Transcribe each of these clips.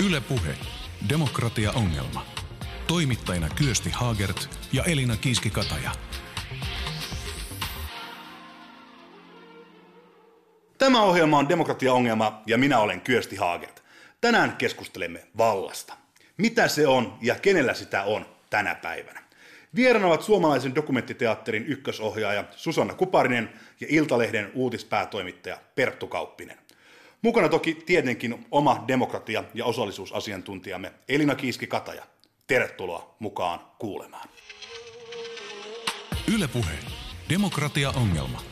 Yle Puhe. Demokratia-ongelma. Toimittajina Kyösti Haagert ja Elina Kiiski-Kataja. Tämä ohjelma on Demokratia-ongelma ja minä olen Kyösti Haagert. Tänään keskustelemme vallasta. Mitä se on ja kenellä sitä on tänä päivänä? Vieraana ovat suomalaisen dokumenttiteatterin ykkösohjaaja Susanna Kuparinen ja Iltalehden uutispäätoimittaja Perttu Kauppinen. Mukana toki tietenkin oma demokratia- ja osallisuusasiantuntijamme Elina Kiiski-Kataja. Tervetuloa mukaan kuulemaan. Yle Puhe. Demokratia-ongelma.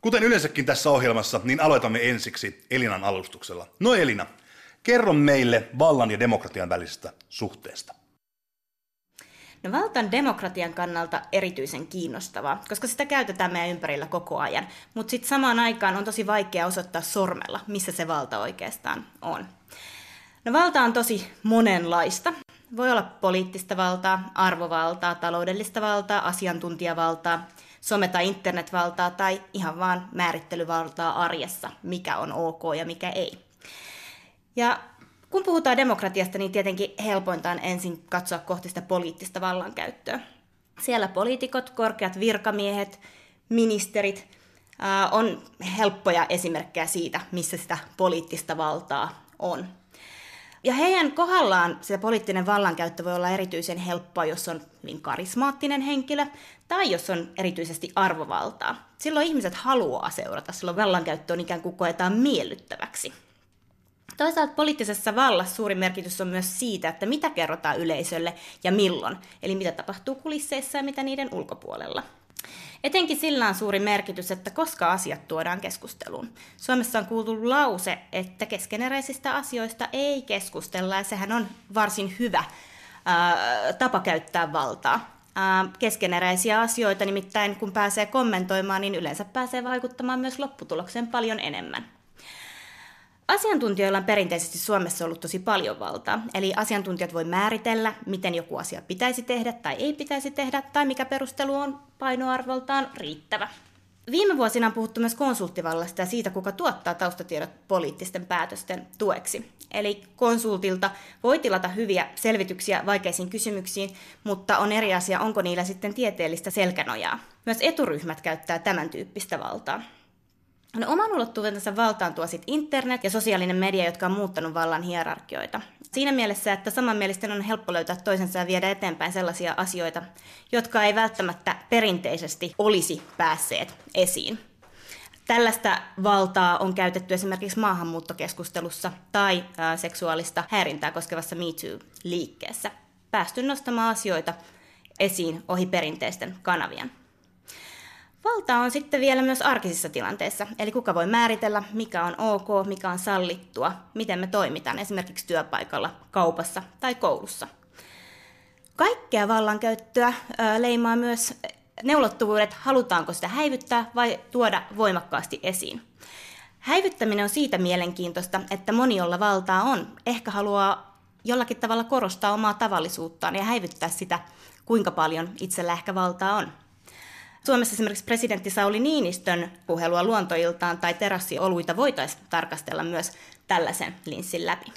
Kuten yleensäkin tässä ohjelmassa, niin aloitamme ensiksi Elinan alustuksella. No Elina, kerro meille vallan ja demokratian välisestä suhteesta. No valta on demokratian kannalta erityisen kiinnostavaa, koska sitä käytetään meidän ympärillä koko ajan. Mutta sitten samaan aikaan on tosi vaikea osoittaa sormella, missä se valta oikeastaan on. No valta on tosi monenlaista. Voi olla poliittista valtaa, arvovaltaa, taloudellista valtaa, asiantuntijavaltaa, some- tai internetvaltaa tai ihan vaan määrittelyvaltaa arjessa, mikä on ok ja mikä ei. Ja kun puhutaan demokratiasta, niin tietenkin helpointa on ensin katsoa kohti sitä poliittista vallankäyttöä. Siellä poliitikot, korkeat virkamiehet, ministerit on helppoja esimerkkejä siitä, missä sitä poliittista valtaa on. Ja heidän kohdallaan se poliittinen vallankäyttö voi olla erityisen helppoa, jos on hyvin karismaattinen henkilö tai jos on erityisesti arvovaltaa. Silloin ihmiset haluaa seurata, silloin vallankäyttö on ikään kuin koetaan miellyttäväksi. Toisaalta poliittisessa vallassa suuri merkitys on myös siitä, että mitä kerrotaan yleisölle ja milloin, eli mitä tapahtuu kulisseissa ja mitä niiden ulkopuolella. Etenkin sillä on suuri merkitys, että koska asiat tuodaan keskusteluun. Suomessa on kuultu lause, että keskeneräisistä asioista ei keskustella, ja sehän on varsin hyvä ää, tapa käyttää valtaa. Ää, keskeneräisiä asioita nimittäin, kun pääsee kommentoimaan, niin yleensä pääsee vaikuttamaan myös lopputulokseen paljon enemmän. Asiantuntijoilla on perinteisesti Suomessa ollut tosi paljon valtaa, eli asiantuntijat voi määritellä, miten joku asia pitäisi tehdä tai ei pitäisi tehdä, tai mikä perustelu on painoarvoltaan riittävä. Viime vuosina on puhuttu myös konsulttivallasta ja siitä, kuka tuottaa taustatiedot poliittisten päätösten tueksi. Eli konsultilta voi tilata hyviä selvityksiä vaikeisiin kysymyksiin, mutta on eri asia, onko niillä sitten tieteellistä selkänojaa. Myös eturyhmät käyttää tämän tyyppistä valtaa. No, oman ulottuvuutensa valtaan tuo sit internet ja sosiaalinen media, jotka on muuttanut vallan hierarkioita. Siinä mielessä, että samanmielisten on helppo löytää toisensa ja viedä eteenpäin sellaisia asioita, jotka ei välttämättä perinteisesti olisi päässeet esiin. Tällaista valtaa on käytetty esimerkiksi maahanmuuttokeskustelussa tai seksuaalista häirintää koskevassa Me Too-liikkeessä. Päästy nostamaan asioita esiin ohi perinteisten kanavien. Valta on sitten vielä myös arkisissa tilanteissa, eli kuka voi määritellä, mikä on ok, mikä on sallittua, miten me toimitaan esimerkiksi työpaikalla, kaupassa tai koulussa. Kaikkea vallankäyttöä leimaa myös neulottuvuudet, halutaanko sitä häivyttää vai tuoda voimakkaasti esiin. Häivyttäminen on siitä mielenkiintoista, että moni, jolla valtaa on, ehkä haluaa jollakin tavalla korostaa omaa tavallisuuttaan ja häivyttää sitä, kuinka paljon itsellä ehkä valtaa on. Suomessa esimerkiksi presidentti Sauli Niinistön puhelua luontoiltaan tai terassioluita voitaisiin tarkastella myös tällaisen linssin läpi.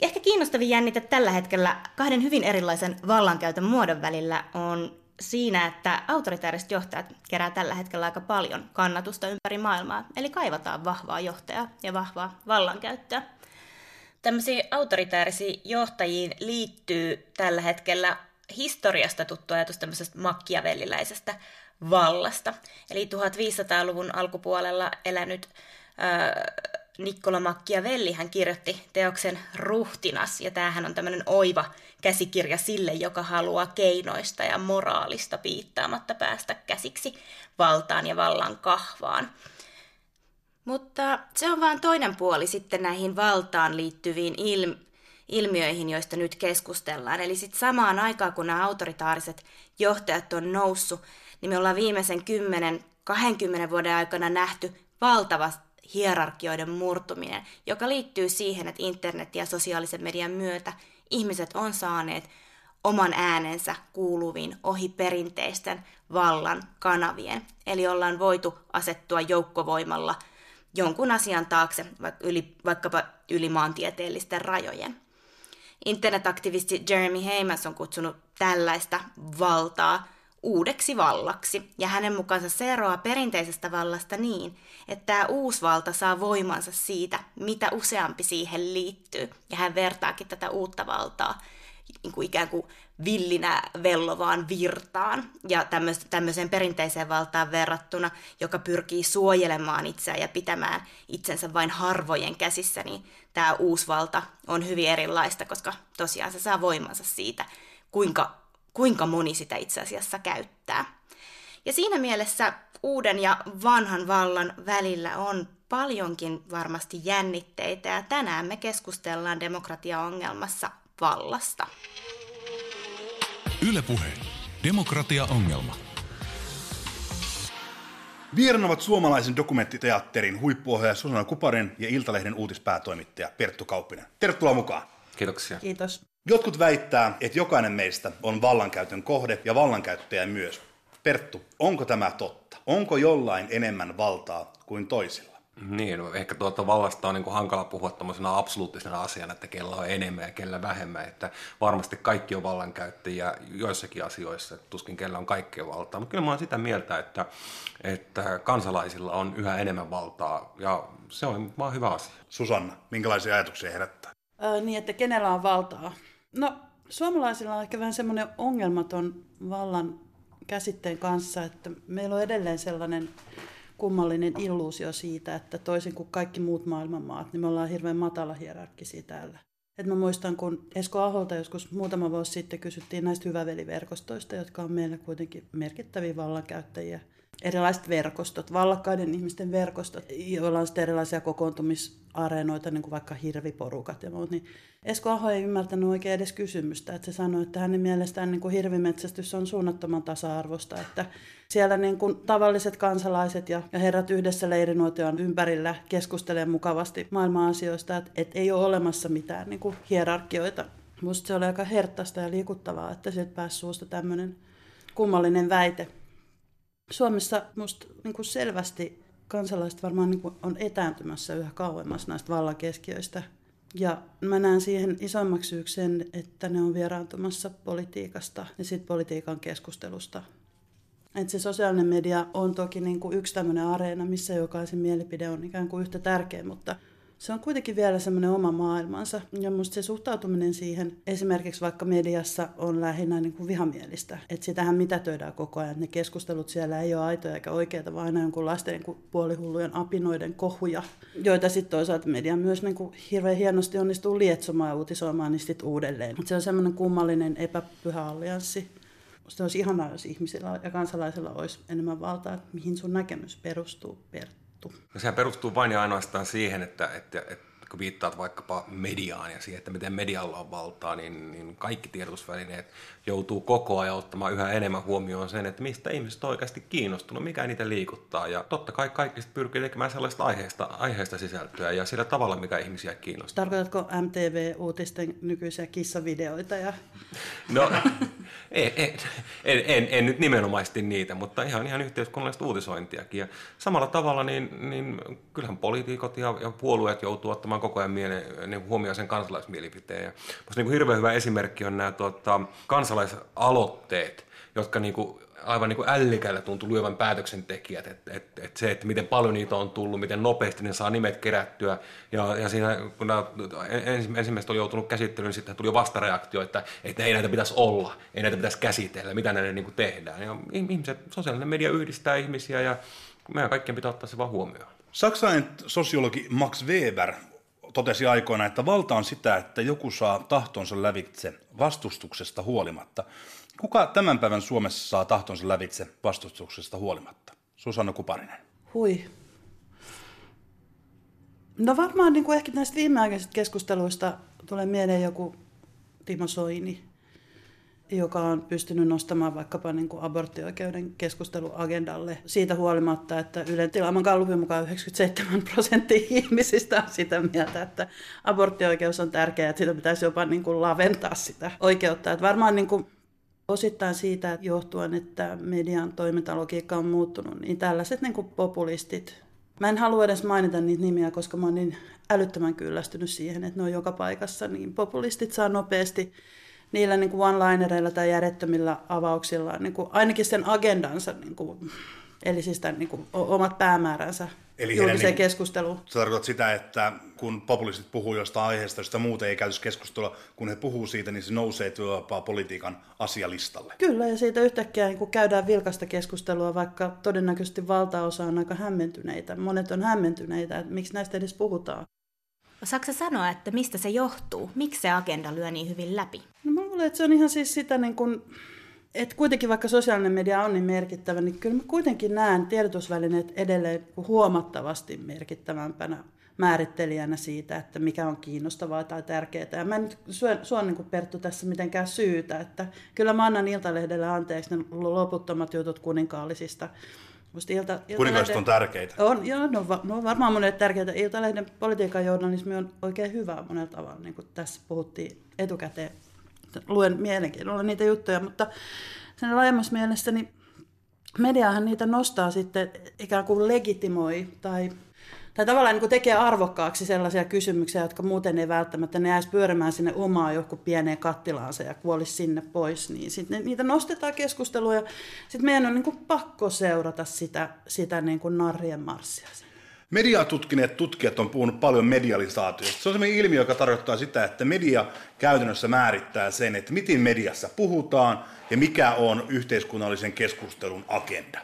Ehkä kiinnostavin jännite tällä hetkellä kahden hyvin erilaisen vallankäytön muodon välillä on siinä, että autoritääriset johtajat kerää tällä hetkellä aika paljon kannatusta ympäri maailmaa, eli kaivataan vahvaa johtajaa ja vahvaa vallankäyttöä. Tämmöisiin autoritäärisiin johtajiin liittyy tällä hetkellä historiasta tuttu ajatus tämmöisestä makkiavelliläisestä vallasta. Eli 1500-luvun alkupuolella elänyt ää, Nikkola Machiavelli hän kirjoitti teoksen Ruhtinas, ja tämähän on tämmöinen oiva käsikirja sille, joka haluaa keinoista ja moraalista piittaamatta päästä käsiksi valtaan ja vallan kahvaan. Mutta se on vain toinen puoli sitten näihin valtaan liittyviin ilmi- ilmiöihin, joista nyt keskustellaan. Eli sitten samaan aikaan, kun nämä autoritaariset johtajat on noussut, niin me ollaan viimeisen 10-20 vuoden aikana nähty valtava hierarkioiden murtuminen, joka liittyy siihen, että internet ja sosiaalisen median myötä ihmiset on saaneet oman äänensä kuuluviin ohi perinteisten vallan kanavien. Eli ollaan voitu asettua joukkovoimalla jonkun asian taakse, vaikka yli, vaikkapa yli maantieteellisten rajojen. Internetaktivisti Jeremy Heimas on kutsunut tällaista valtaa uudeksi vallaksi, ja hänen mukaansa se eroaa perinteisestä vallasta niin, että tämä uusi valta saa voimansa siitä, mitä useampi siihen liittyy, ja hän vertaakin tätä uutta valtaa niin kuin ikään kuin villinä vellovaan virtaan ja tämmöiseen perinteiseen valtaan verrattuna, joka pyrkii suojelemaan itseään ja pitämään itsensä vain harvojen käsissä, niin tämä uusi valta on hyvin erilaista, koska tosiaan se saa voimansa siitä, kuinka, kuinka moni sitä itse asiassa käyttää. Ja siinä mielessä uuden ja vanhan vallan välillä on paljonkin varmasti jännitteitä ja tänään me keskustellaan demokratiaongelmassa vallasta. Ylepuhe. Demokratia-ongelma. Vieraan ovat suomalaisen dokumenttiteatterin huippuohjaaja Susanna Kuparin ja Iltalehden uutispäätoimittaja Perttu Kauppinen. Tervetuloa mukaan. Kiitoksia. Kiitos. Jotkut väittää, että jokainen meistä on vallankäytön kohde ja vallankäyttäjä myös. Perttu, onko tämä totta? Onko jollain enemmän valtaa kuin toisilla? Niin, no ehkä tuota vallasta on niin kuin hankala puhua tämmöisenä absoluuttisena asiana, että kellä on enemmän ja kellä vähemmän. Että varmasti kaikki on vallankäyttäjiä joissakin asioissa, että tuskin kellä on kaikkea valtaa. Mutta kyllä mä oon sitä mieltä, että, että kansalaisilla on yhä enemmän valtaa ja se on vaan hyvä asia. Susanna, minkälaisia ajatuksia herättää? Öö, niin, että kenellä on valtaa? No, suomalaisilla on ehkä vähän semmoinen ongelmaton vallan käsitteen kanssa, että meillä on edelleen sellainen kummallinen illuusio siitä, että toisin kuin kaikki muut maailmanmaat, niin me ollaan hirveän matala hierarkkisia täällä. Et mä muistan, kun Esko Aholta joskus muutama vuosi sitten kysyttiin näistä hyväveliverkostoista, jotka on meillä kuitenkin merkittäviä vallankäyttäjiä. Erilaiset verkostot, vallakkaiden ihmisten verkostot, joilla on sitten erilaisia kokoontumisareenoita, niin kuin vaikka hirviporukat ja muut, niin Esko Aho ei ymmärtänyt oikein edes kysymystä, että se sanoi, että hänen mielestään niin kuin hirvimetsästys on suunnattoman tasa-arvosta, että siellä niin kuin tavalliset kansalaiset ja, herrat yhdessä leirinuotion ympärillä keskustelemaan mukavasti maailman asioista, että, että ei ole olemassa mitään niin kuin hierarkioita. Minusta se oli aika herttaista ja liikuttavaa, että sieltä pääsi suusta tämmöinen kummallinen väite. Suomessa minusta niin kuin selvästi kansalaiset varmaan niin kuin on etääntymässä yhä kauemmas näistä vallakeskiöistä. Ja mä näen siihen isommaksi syyksi sen, että ne on vieraantumassa politiikasta ja sitten politiikan keskustelusta. Et se sosiaalinen media on toki niin kuin yksi tämmöinen areena, missä jokaisen mielipide on ikään kuin yhtä tärkeä, mutta se on kuitenkin vielä semmoinen oma maailmansa. Ja musta se suhtautuminen siihen esimerkiksi vaikka mediassa on lähinnä niin kuin vihamielistä. Että sitähän mitätöidään koko ajan. Ne keskustelut siellä ei ole aitoja eikä oikeita, vaan aina jonkun lasten niin puolihullujen apinoiden kohuja, joita sitten toisaalta media myös niin kuin hirveän hienosti onnistuu lietsomaan ja uutisoimaan niin sit uudelleen. Mutta se on semmoinen kummallinen epäpyhä allianssi. Musta olisi ihanaa, jos ihmisillä ja kansalaisilla olisi enemmän valtaa, mihin sun näkemys perustuu, Perttu perustuu? No sehän perustuu vain ja ainoastaan siihen, että, että, että kun viittaat vaikkapa mediaan ja siihen, että miten medialla on valtaa, niin, niin kaikki tiedotusvälineet joutuu koko ajan ottamaan yhä enemmän huomioon sen, että mistä ihmiset on oikeasti kiinnostunut, mikä niitä liikuttaa. Ja totta kai kaikki pyrkii tekemään sellaista aiheesta, aiheesta sisältöä ja sillä tavalla, mikä ihmisiä kiinnostaa. Tarkoitatko MTV-uutisten nykyisiä kissavideoita? Ja... No, en, en, en, en, en, nyt nimenomaisesti niitä, mutta ihan, ihan yhteiskunnallista uutisointiakin. Ja samalla tavalla niin, niin kyllähän poliitikot ja, ja puolueet joutuu ottamaan koko ajan miele, niin huomioon sen kansalaismielipiteen. Ja niin kuin hirveän hyvä esimerkki on nämä tuota, kansalaisaloitteet, jotka niin kuin, aivan niin kuin ällikällä tuntuu lyövän päätöksentekijät, että et, et se, että miten paljon niitä on tullut, miten nopeasti ne saa nimet kerättyä. Ja, ja siinä, kun nämä ensimmäiset oli joutunut käsittelyyn, niin sitten tuli jo vastareaktio, että, että ei näitä pitäisi olla, ei näitä pitäisi käsitellä, mitä näille niin kuin tehdään. Ja ihmiset, sosiaalinen media yhdistää ihmisiä ja meidän kaikkien pitää ottaa se vaan huomioon. Saksalainen sosiologi Max Weber totesi aikoina, että valta on sitä, että joku saa tahtonsa lävitse vastustuksesta huolimatta. Kuka tämän päivän Suomessa saa tahtonsa lävitse vastustuksesta huolimatta? Susanna Kuparinen. Hui. No varmaan niin kuin ehkä näistä viimeaikaisista keskusteluista tulee mieleen joku Timo Soini, joka on pystynyt nostamaan vaikkapa niin kuin aborttioikeuden keskusteluagendalle siitä huolimatta, että Ylen tilaaman kallupin mukaan 97 prosenttia ihmisistä on sitä mieltä, että aborttioikeus on tärkeä, että sitä pitäisi jopa niin kuin laventaa sitä oikeutta. Että varmaan niin kuin osittain siitä johtuen, että median toimintalogiikka on muuttunut, niin tällaiset niin kuin populistit Mä en halua edes mainita niitä nimiä, koska mä oon niin älyttömän kyllästynyt siihen, että ne on joka paikassa, niin populistit saa nopeasti niillä niin one-linereilla tai järjettömillä avauksilla niin kuin ainakin sen agendansa, niin kuin, eli siis tämän, niin kuin, omat päämääränsä Eli julkiseen niin, keskusteluun. Se tarkoittaa sitä, että kun populistit puhuu jostain aiheesta, josta muuten ei käytös keskustelua, kun he puhuu siitä, niin se nousee työpaa politiikan asialistalle. Kyllä, ja siitä yhtäkkiä niin kun käydään vilkasta keskustelua, vaikka todennäköisesti valtaosa on aika hämmentyneitä. Monet on hämmentyneitä, että miksi näistä edes puhutaan. Saatko sanoa, että mistä se johtuu? Miksi se agenda lyö niin hyvin läpi? No mä luulen, että se on ihan siis sitä, niin kun, että kuitenkin vaikka sosiaalinen media on niin merkittävä, niin kyllä mä kuitenkin näen tiedotusvälineet edelleen huomattavasti merkittävämpänä määrittelijänä siitä, että mikä on kiinnostavaa tai tärkeää. Ja mä en nyt sua niin kuin Perttu tässä mitenkään syytä, että kyllä mä annan Iltalehdelle anteeksi ne loputtomat jutut kuninkaallisista ilta, Kuninkaalliset on tärkeitä. On, joo, ne on, ne on varmaan monelle tärkeitä. Iltalehden politiikan journalismi on oikein hyvää monella tavalla, niin kuin tässä puhuttiin etukäteen. Luen mielenkiinnolla niitä juttuja, mutta sen laajemmassa mielessä niin mediahan niitä nostaa sitten ikään kuin legitimoi tai tai tavallaan niin tekee arvokkaaksi sellaisia kysymyksiä, jotka muuten ei välttämättä ne jäisi pyörimään sinne omaa joku pieneen kattilaansa ja kuolisi sinne pois, niin sitten niitä nostetaan keskustelua ja sitten meidän on niin kuin pakko seurata sitä, sitä niin kuin narrien marssia. Mediaa tutkineet tutkijat on puhunut paljon medialisaatiosta. Se on sellainen ilmiö, joka tarkoittaa sitä, että media käytännössä määrittää sen, että miten mediassa puhutaan ja mikä on yhteiskunnallisen keskustelun agenda.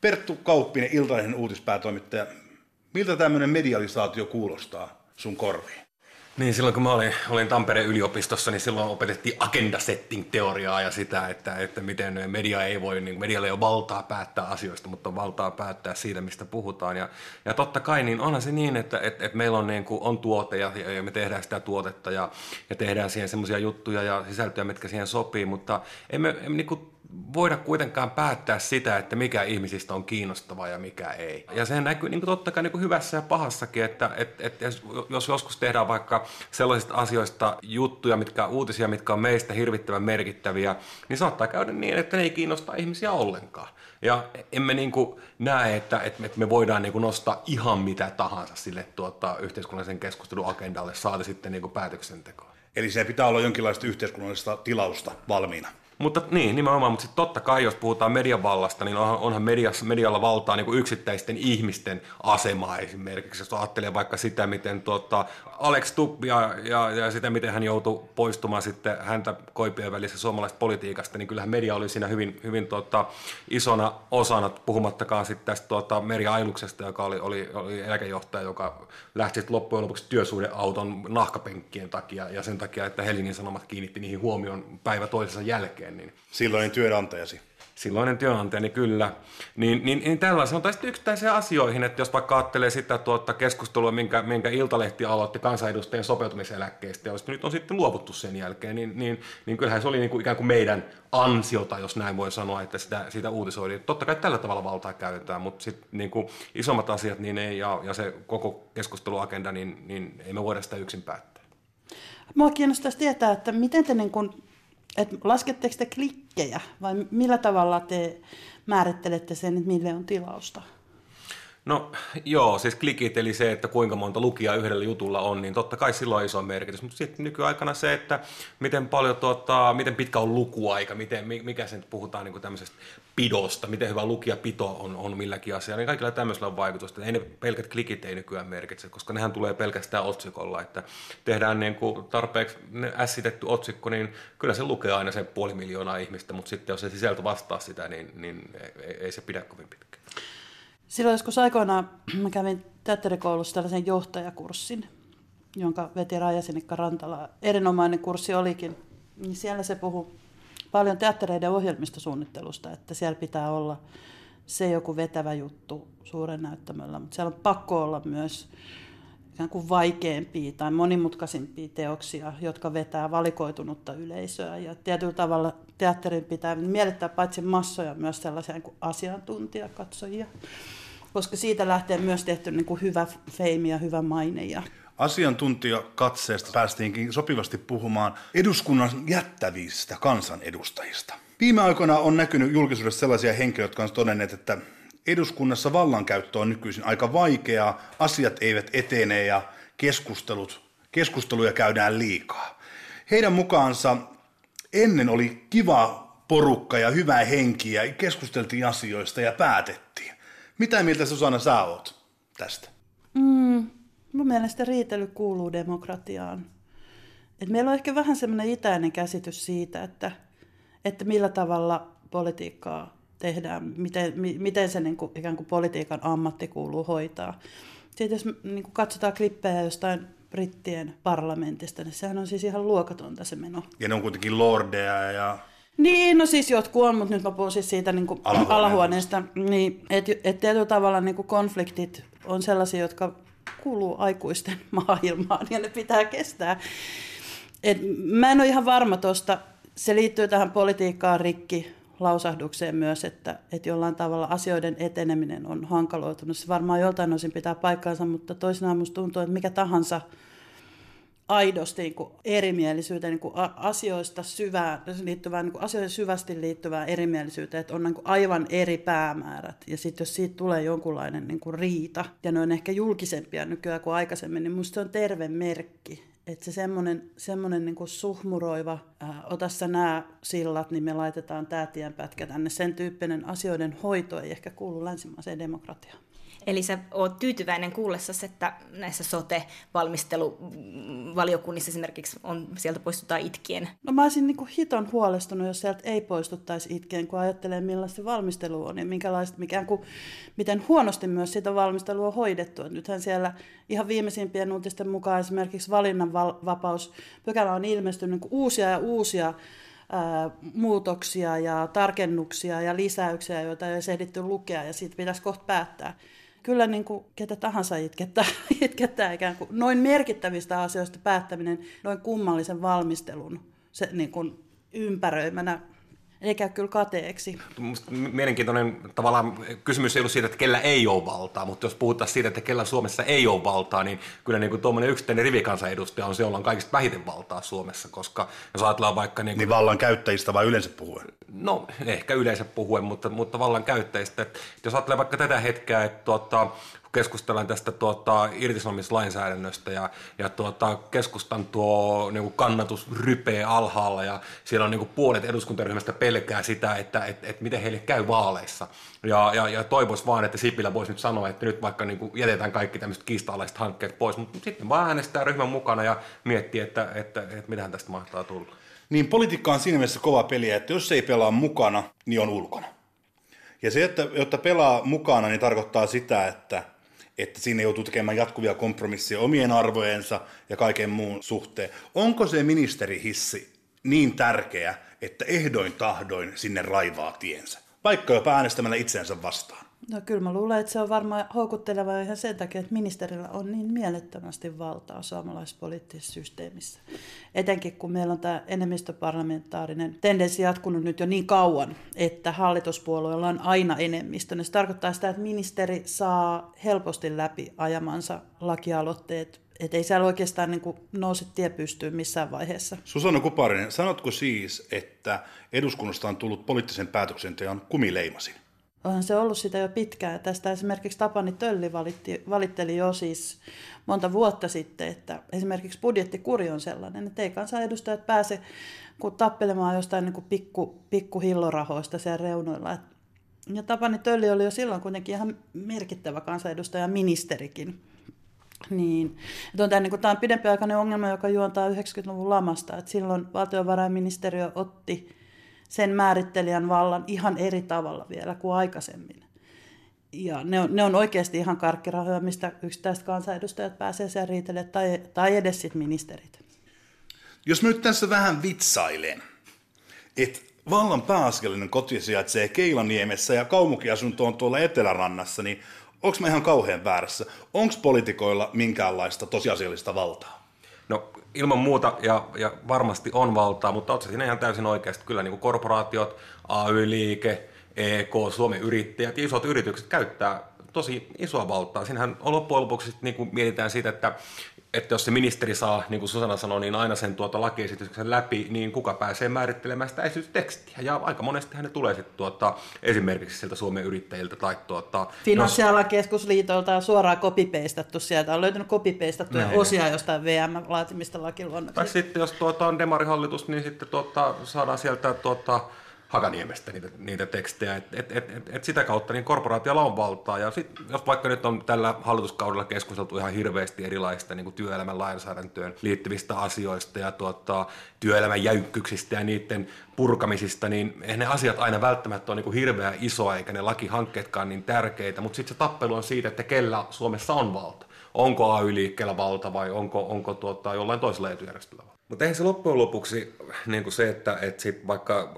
Perttu Kauppinen, Iltalehden uutispäätoimittaja, Miltä tämmöinen medialisaatio kuulostaa sun korviin? Niin, silloin kun mä olin, olin Tampereen yliopistossa, niin silloin opetettiin agenda setting teoriaa ja sitä, että, että miten media ei voi, niin medialle ei ole valtaa päättää asioista, mutta on valtaa päättää siitä, mistä puhutaan. Ja, ja totta kai niin onhan se niin, että, että, että meillä on, niin kuin, on tuote ja, ja me tehdään sitä tuotetta ja, ja tehdään siihen semmoisia juttuja ja sisältöjä, mitkä siihen sopii, mutta emme, emme niin kuin voida kuitenkaan päättää sitä, että mikä ihmisistä on kiinnostavaa ja mikä ei. Ja se näkyy niin kuin totta kai niin kuin hyvässä ja pahassakin, että et, et, jos joskus tehdään vaikka sellaisista asioista juttuja, mitkä uutisia, mitkä on meistä hirvittävän merkittäviä, niin saattaa käydä niin, että ne ei kiinnosta ihmisiä ollenkaan. Ja emme niin kuin näe, että, että me voidaan niin kuin nostaa ihan mitä tahansa sille tuota, yhteiskunnallisen keskustelun agendalle, saada sitten niin kuin päätöksentekoa. Eli se pitää olla jonkinlaista yhteiskunnallista tilausta valmiina. Mutta niin, nimenomaan, mutta sitten totta kai, jos puhutaan median vallasta, niin onhan, onhan mediassa, medialla valtaa niin kuin yksittäisten ihmisten asemaa esimerkiksi. Jos ajattelee vaikka sitä, miten tuota, Alex Tubb ja, ja, ja, sitä, miten hän joutui poistumaan sitten häntä koipien välissä suomalaisesta politiikasta, niin kyllähän media oli siinä hyvin, hyvin tuota, isona osana, puhumattakaan sitten tästä tuota, Meri Ailuksesta, joka oli, oli, oli eläkejohtaja, joka lähti sitten loppujen lopuksi työsuhdeauton nahkapenkkien takia ja sen takia, että Helsingin Sanomat kiinnitti niihin huomioon päivä toisensa jälkeen. Niin Silloinen työnantajasi silloinen työnantajani kyllä, niin, niin, niin tällaisia on tästä yksittäisiin asioihin, että jos vaikka ajattelee sitä tuota keskustelua, minkä, minkä Iltalehti aloitti kansanedustajien sopeutumiseläkkeestä, ja jos nyt on sitten luovuttu sen jälkeen, niin, niin, niin kyllähän se oli niin kuin ikään kuin meidän ansiota, jos näin voi sanoa, että sitä, sitä uutisoidaan. Totta kai tällä tavalla valtaa käytetään, mutta sitten niin kuin isommat asiat niin ei, ja, ja se koko keskusteluagenda, niin, niin ei me voida sitä yksin päättää. Mua kiinnostaisi tietää, että miten te niin kun et lasketteko te klikkejä vai millä tavalla te määrittelette sen, että mille on tilausta? No joo, siis klikit eli se, että kuinka monta lukijaa yhdellä jutulla on, niin totta kai silloin on iso merkitys. Mutta sitten nykyaikana se, että miten paljon, tota, miten pitkä on lukuaika, miten, mikä sen puhutaan niin tämmöisestä pidosta, miten hyvä lukijapito on, on milläkin asialla, niin kaikilla tämmöisellä on vaikutusta. Ei ne pelkät klikit ei nykyään merkitse, koska nehän tulee pelkästään otsikolla, että tehdään niin kuin tarpeeksi ässitetty otsikko, niin kyllä se lukee aina sen puoli miljoonaa ihmistä, mutta sitten jos se sisältö vastaa sitä, niin, niin ei, ei se pidä kovin pitkään. Silloin joskus aikoinaan mä kävin teatterikoulussa tällaisen johtajakurssin, jonka veti Raija-Sinikka Rantala. Erinomainen kurssi olikin. Niin siellä se puhuu paljon teattereiden ohjelmistosuunnittelusta, että siellä pitää olla se joku vetävä juttu suuren näyttämöllä, mutta siellä on pakko olla myös ikään kuin vaikeampia tai monimutkaisimpia teoksia, jotka vetää valikoitunutta yleisöä. Ja tietyllä tavalla teatterin pitää miellyttää paitsi massoja myös sellaisia niin asiantuntijakatsojia, koska siitä lähtee myös tehty niin kuin hyvä feimi ja hyvä maine. Ja Asiantuntijakatseesta päästiinkin sopivasti puhumaan eduskunnan jättävistä kansanedustajista. Viime aikoina on näkynyt julkisuudessa sellaisia henkilöitä, jotka ovat todenneet, että eduskunnassa vallankäyttö on nykyisin aika vaikeaa, asiat eivät etene ja keskustelut, keskusteluja käydään liikaa. Heidän mukaansa ennen oli kiva porukka ja hyvää henkiä, keskusteltiin asioista ja päätettiin. Mitä mieltä Susanna sä oot tästä? Mm, mun mielestä riitely kuuluu demokratiaan. Et meillä on ehkä vähän semmoinen itäinen käsitys siitä, että, että millä tavalla politiikkaa tehdään, miten, miten se niin kuin, ikään kuin politiikan ammatti kuuluu hoitaa. Sitten jos niin kuin katsotaan klippejä jostain brittien parlamentista, niin sehän on siis ihan luokatonta se meno. Ja ne on kuitenkin lordeja ja... Niin, no siis jotkut on, mutta nyt mä puhun siis siitä niin kuin alahuoneesta. alahuoneesta. Niin, että et tietyllä tavalla niin kuin konfliktit on sellaisia, jotka kuuluu aikuisten maailmaan ja ne pitää kestää. Et mä en ole ihan varma tuosta, se liittyy tähän politiikkaan rikki lausahdukseen myös, että, että jollain tavalla asioiden eteneminen on hankaloitunut. Se varmaan joltain osin pitää paikkaansa, mutta toisinaan minusta tuntuu, että mikä tahansa aidosti niin kuin erimielisyyteen, niin kuin asioista syvää, liittyvää, niin kuin asioiden syvästi liittyvää erimielisyyteen, että on niin kuin aivan eri päämäärät. Ja sitten jos siitä tulee jonkunlainen niin kuin riita, ja ne on ehkä julkisempia nykyään kuin aikaisemmin, niin minusta se on terve merkki että se semmoinen, semmoinen niin suhmuroiva, ää, ota sä nämä sillat, niin me laitetaan tämä tienpätkä tänne. Sen tyyppinen asioiden hoito ei ehkä kuulu länsimaiseen demokratiaan. Eli sä oot tyytyväinen kuullessasi, että näissä sote-valmisteluvaliokunnissa esimerkiksi on, sieltä poistutaan itkien? No mä olisin niin hiton huolestunut, jos sieltä ei poistuttaisi itkien, kun ajattelee millaista valmistelu on ja minkälaista, mikään kuin, miten huonosti myös sitä valmistelua on hoidettu. Et nythän siellä ihan viimeisimpien uutisten mukaan esimerkiksi valinnanvapauspykälä on ilmestynyt niin uusia ja uusia muutoksia ja tarkennuksia ja lisäyksiä, joita ei ole ehditty lukea ja siitä pitäisi kohta päättää kyllä niin kuin ketä tahansa itkettää, itkettää ikään kuin. Noin merkittävistä asioista päättäminen noin kummallisen valmistelun se niin kuin ympäröimänä ei käy kyllä kateeksi. Musta mielenkiintoinen tavallaan kysymys ei ollut siitä, että kellä ei ole valtaa, mutta jos puhutaan siitä, että kellä Suomessa ei ole valtaa, niin kyllä niin kuin tuommoinen yksittäinen rivikansanedustaja on se, jolla on kaikista vähiten valtaa Suomessa, koska jos ajatellaan vaikka... Niin, kuin, niin vallan käyttäjistä vai yleensä puhuen? No ehkä yleensä puhuen, mutta, mutta vallan käyttäjistä. Että jos ajattelee vaikka tätä hetkeä, että tuota, keskustellaan tästä tuota, irtisanomislainsäädännöstä ja, ja tuota, keskustan tuo niin kuin kannatus rypee alhaalla ja siellä on niin kuin puolet eduskuntaryhmästä pelkää sitä, että et, et miten heille käy vaaleissa. Ja, ja, ja toivois vaan, että Sipilä voisi nyt sanoa, että nyt vaikka niin kuin jätetään kaikki tämmöiset kiista hankkeet pois, mutta sitten vaan äänestää ryhmän mukana ja miettii, että, että, että, että mitähän tästä mahtaa tulla. Niin politiikka on siinä mielessä kova peliä, että jos ei pelaa mukana, niin on ulkona. Ja se, että jotta pelaa mukana, niin tarkoittaa sitä, että että siinä joutuu tekemään jatkuvia kompromisseja omien arvojensa ja kaiken muun suhteen. Onko se ministerihissi niin tärkeä, että ehdoin tahdoin sinne raivaa tiensä, vaikka jopa äänestämällä itseänsä vastaan? No kyllä mä luulen, että se on varmaan houkutteleva ihan sen takia, että ministerillä on niin mielettömästi valtaa suomalaisessa poliittisessa systeemissä. Etenkin kun meillä on tämä enemmistöparlamentaarinen tendenssi jatkunut nyt jo niin kauan, että hallituspuolueella on aina enemmistö. Se tarkoittaa sitä, että ministeri saa helposti läpi ajamansa lakialoitteet että ei siellä oikeastaan niin kuin nouse tie pystyyn missään vaiheessa. Susanna Kuparinen, sanotko siis, että eduskunnasta on tullut poliittisen päätöksenteon kumileimasin? Onhan se ollut sitä jo pitkään. Tästä esimerkiksi Tapani Tölli valitti, valitteli jo siis monta vuotta sitten, että esimerkiksi budjettikuri on sellainen, että ei kansanedustajat pääse kun tappelemaan jostain niin kuin pikku, pikku hillorahoista siellä reunoilla. Ja Tapani Tölli oli jo silloin kuitenkin ihan merkittävä kansanedustaja ministerikin. Niin. On tämä, niin kuin, tämä on pidempiaikainen ongelma, joka juontaa 90-luvun lamasta. Että silloin valtiovarainministeriö otti sen määrittelijän vallan ihan eri tavalla vielä kuin aikaisemmin. Ja ne on, ne on oikeasti ihan karkkirahoja, mistä yksittäiset kansanedustajat pääsee siellä riitelemään, tai, tai edes sitten ministerit. Jos nyt tässä vähän vitsailen, että vallan pääasiallinen koti sijaitsee Keilaniemessä ja kaupunkiasunto on tuolla Etelärannassa, niin onko mä ihan kauhean väärässä? Onko politikoilla minkäänlaista tosiasiallista valtaa? Ilman muuta ja, ja varmasti on valtaa, mutta oletko siinä ihan täysin oikeasti. Kyllä niin kuin korporaatiot, AY-liike, EK, Suomen yrittäjät, isot yritykset käyttää tosi isoa valtaa. Siinähän loppujen lopuksi niin kuin mietitään siitä, että että jos se ministeri saa, niin kuin Susanna sanoi, niin aina sen tuota lakiesityksen läpi, niin kuka pääsee määrittelemään sitä esitystekstiä. Ja aika monesti ne tulee sitten tuota, esimerkiksi sieltä Suomen yrittäjiltä tai tuota... Finanssialan keskusliitolta on suoraan kopipeistattu sieltä. On löytynyt kopipeistattuja Näin. osia jostain VM-laatimista lakiluonnoksista. Tai sitten jos tuota, on demarihallitus, niin sitten tuota, saadaan sieltä tuota, Hakaniemestä niitä, niitä tekstejä. Et, et, et, et, et sitä kautta niin korporaatiolla on valtaa. Ja sit, jos vaikka nyt on tällä hallituskaudella keskusteltu ihan hirveästi erilaisista niin kuin työelämän lainsäädäntöön liittyvistä asioista ja tuota, työelämän jäykkyksistä ja niiden purkamisista, niin eihän ne asiat aina välttämättä ole niin kuin hirveän isoa eikä ne lakihankkeetkaan niin tärkeitä, mutta sitten se tappelu on siitä, että kellä Suomessa on valta. Onko AY-liikkeellä valta vai onko, onko tuota, jollain toisella etujärjestöllä mutta eihän se loppujen lopuksi niin kuin se, että, että sit vaikka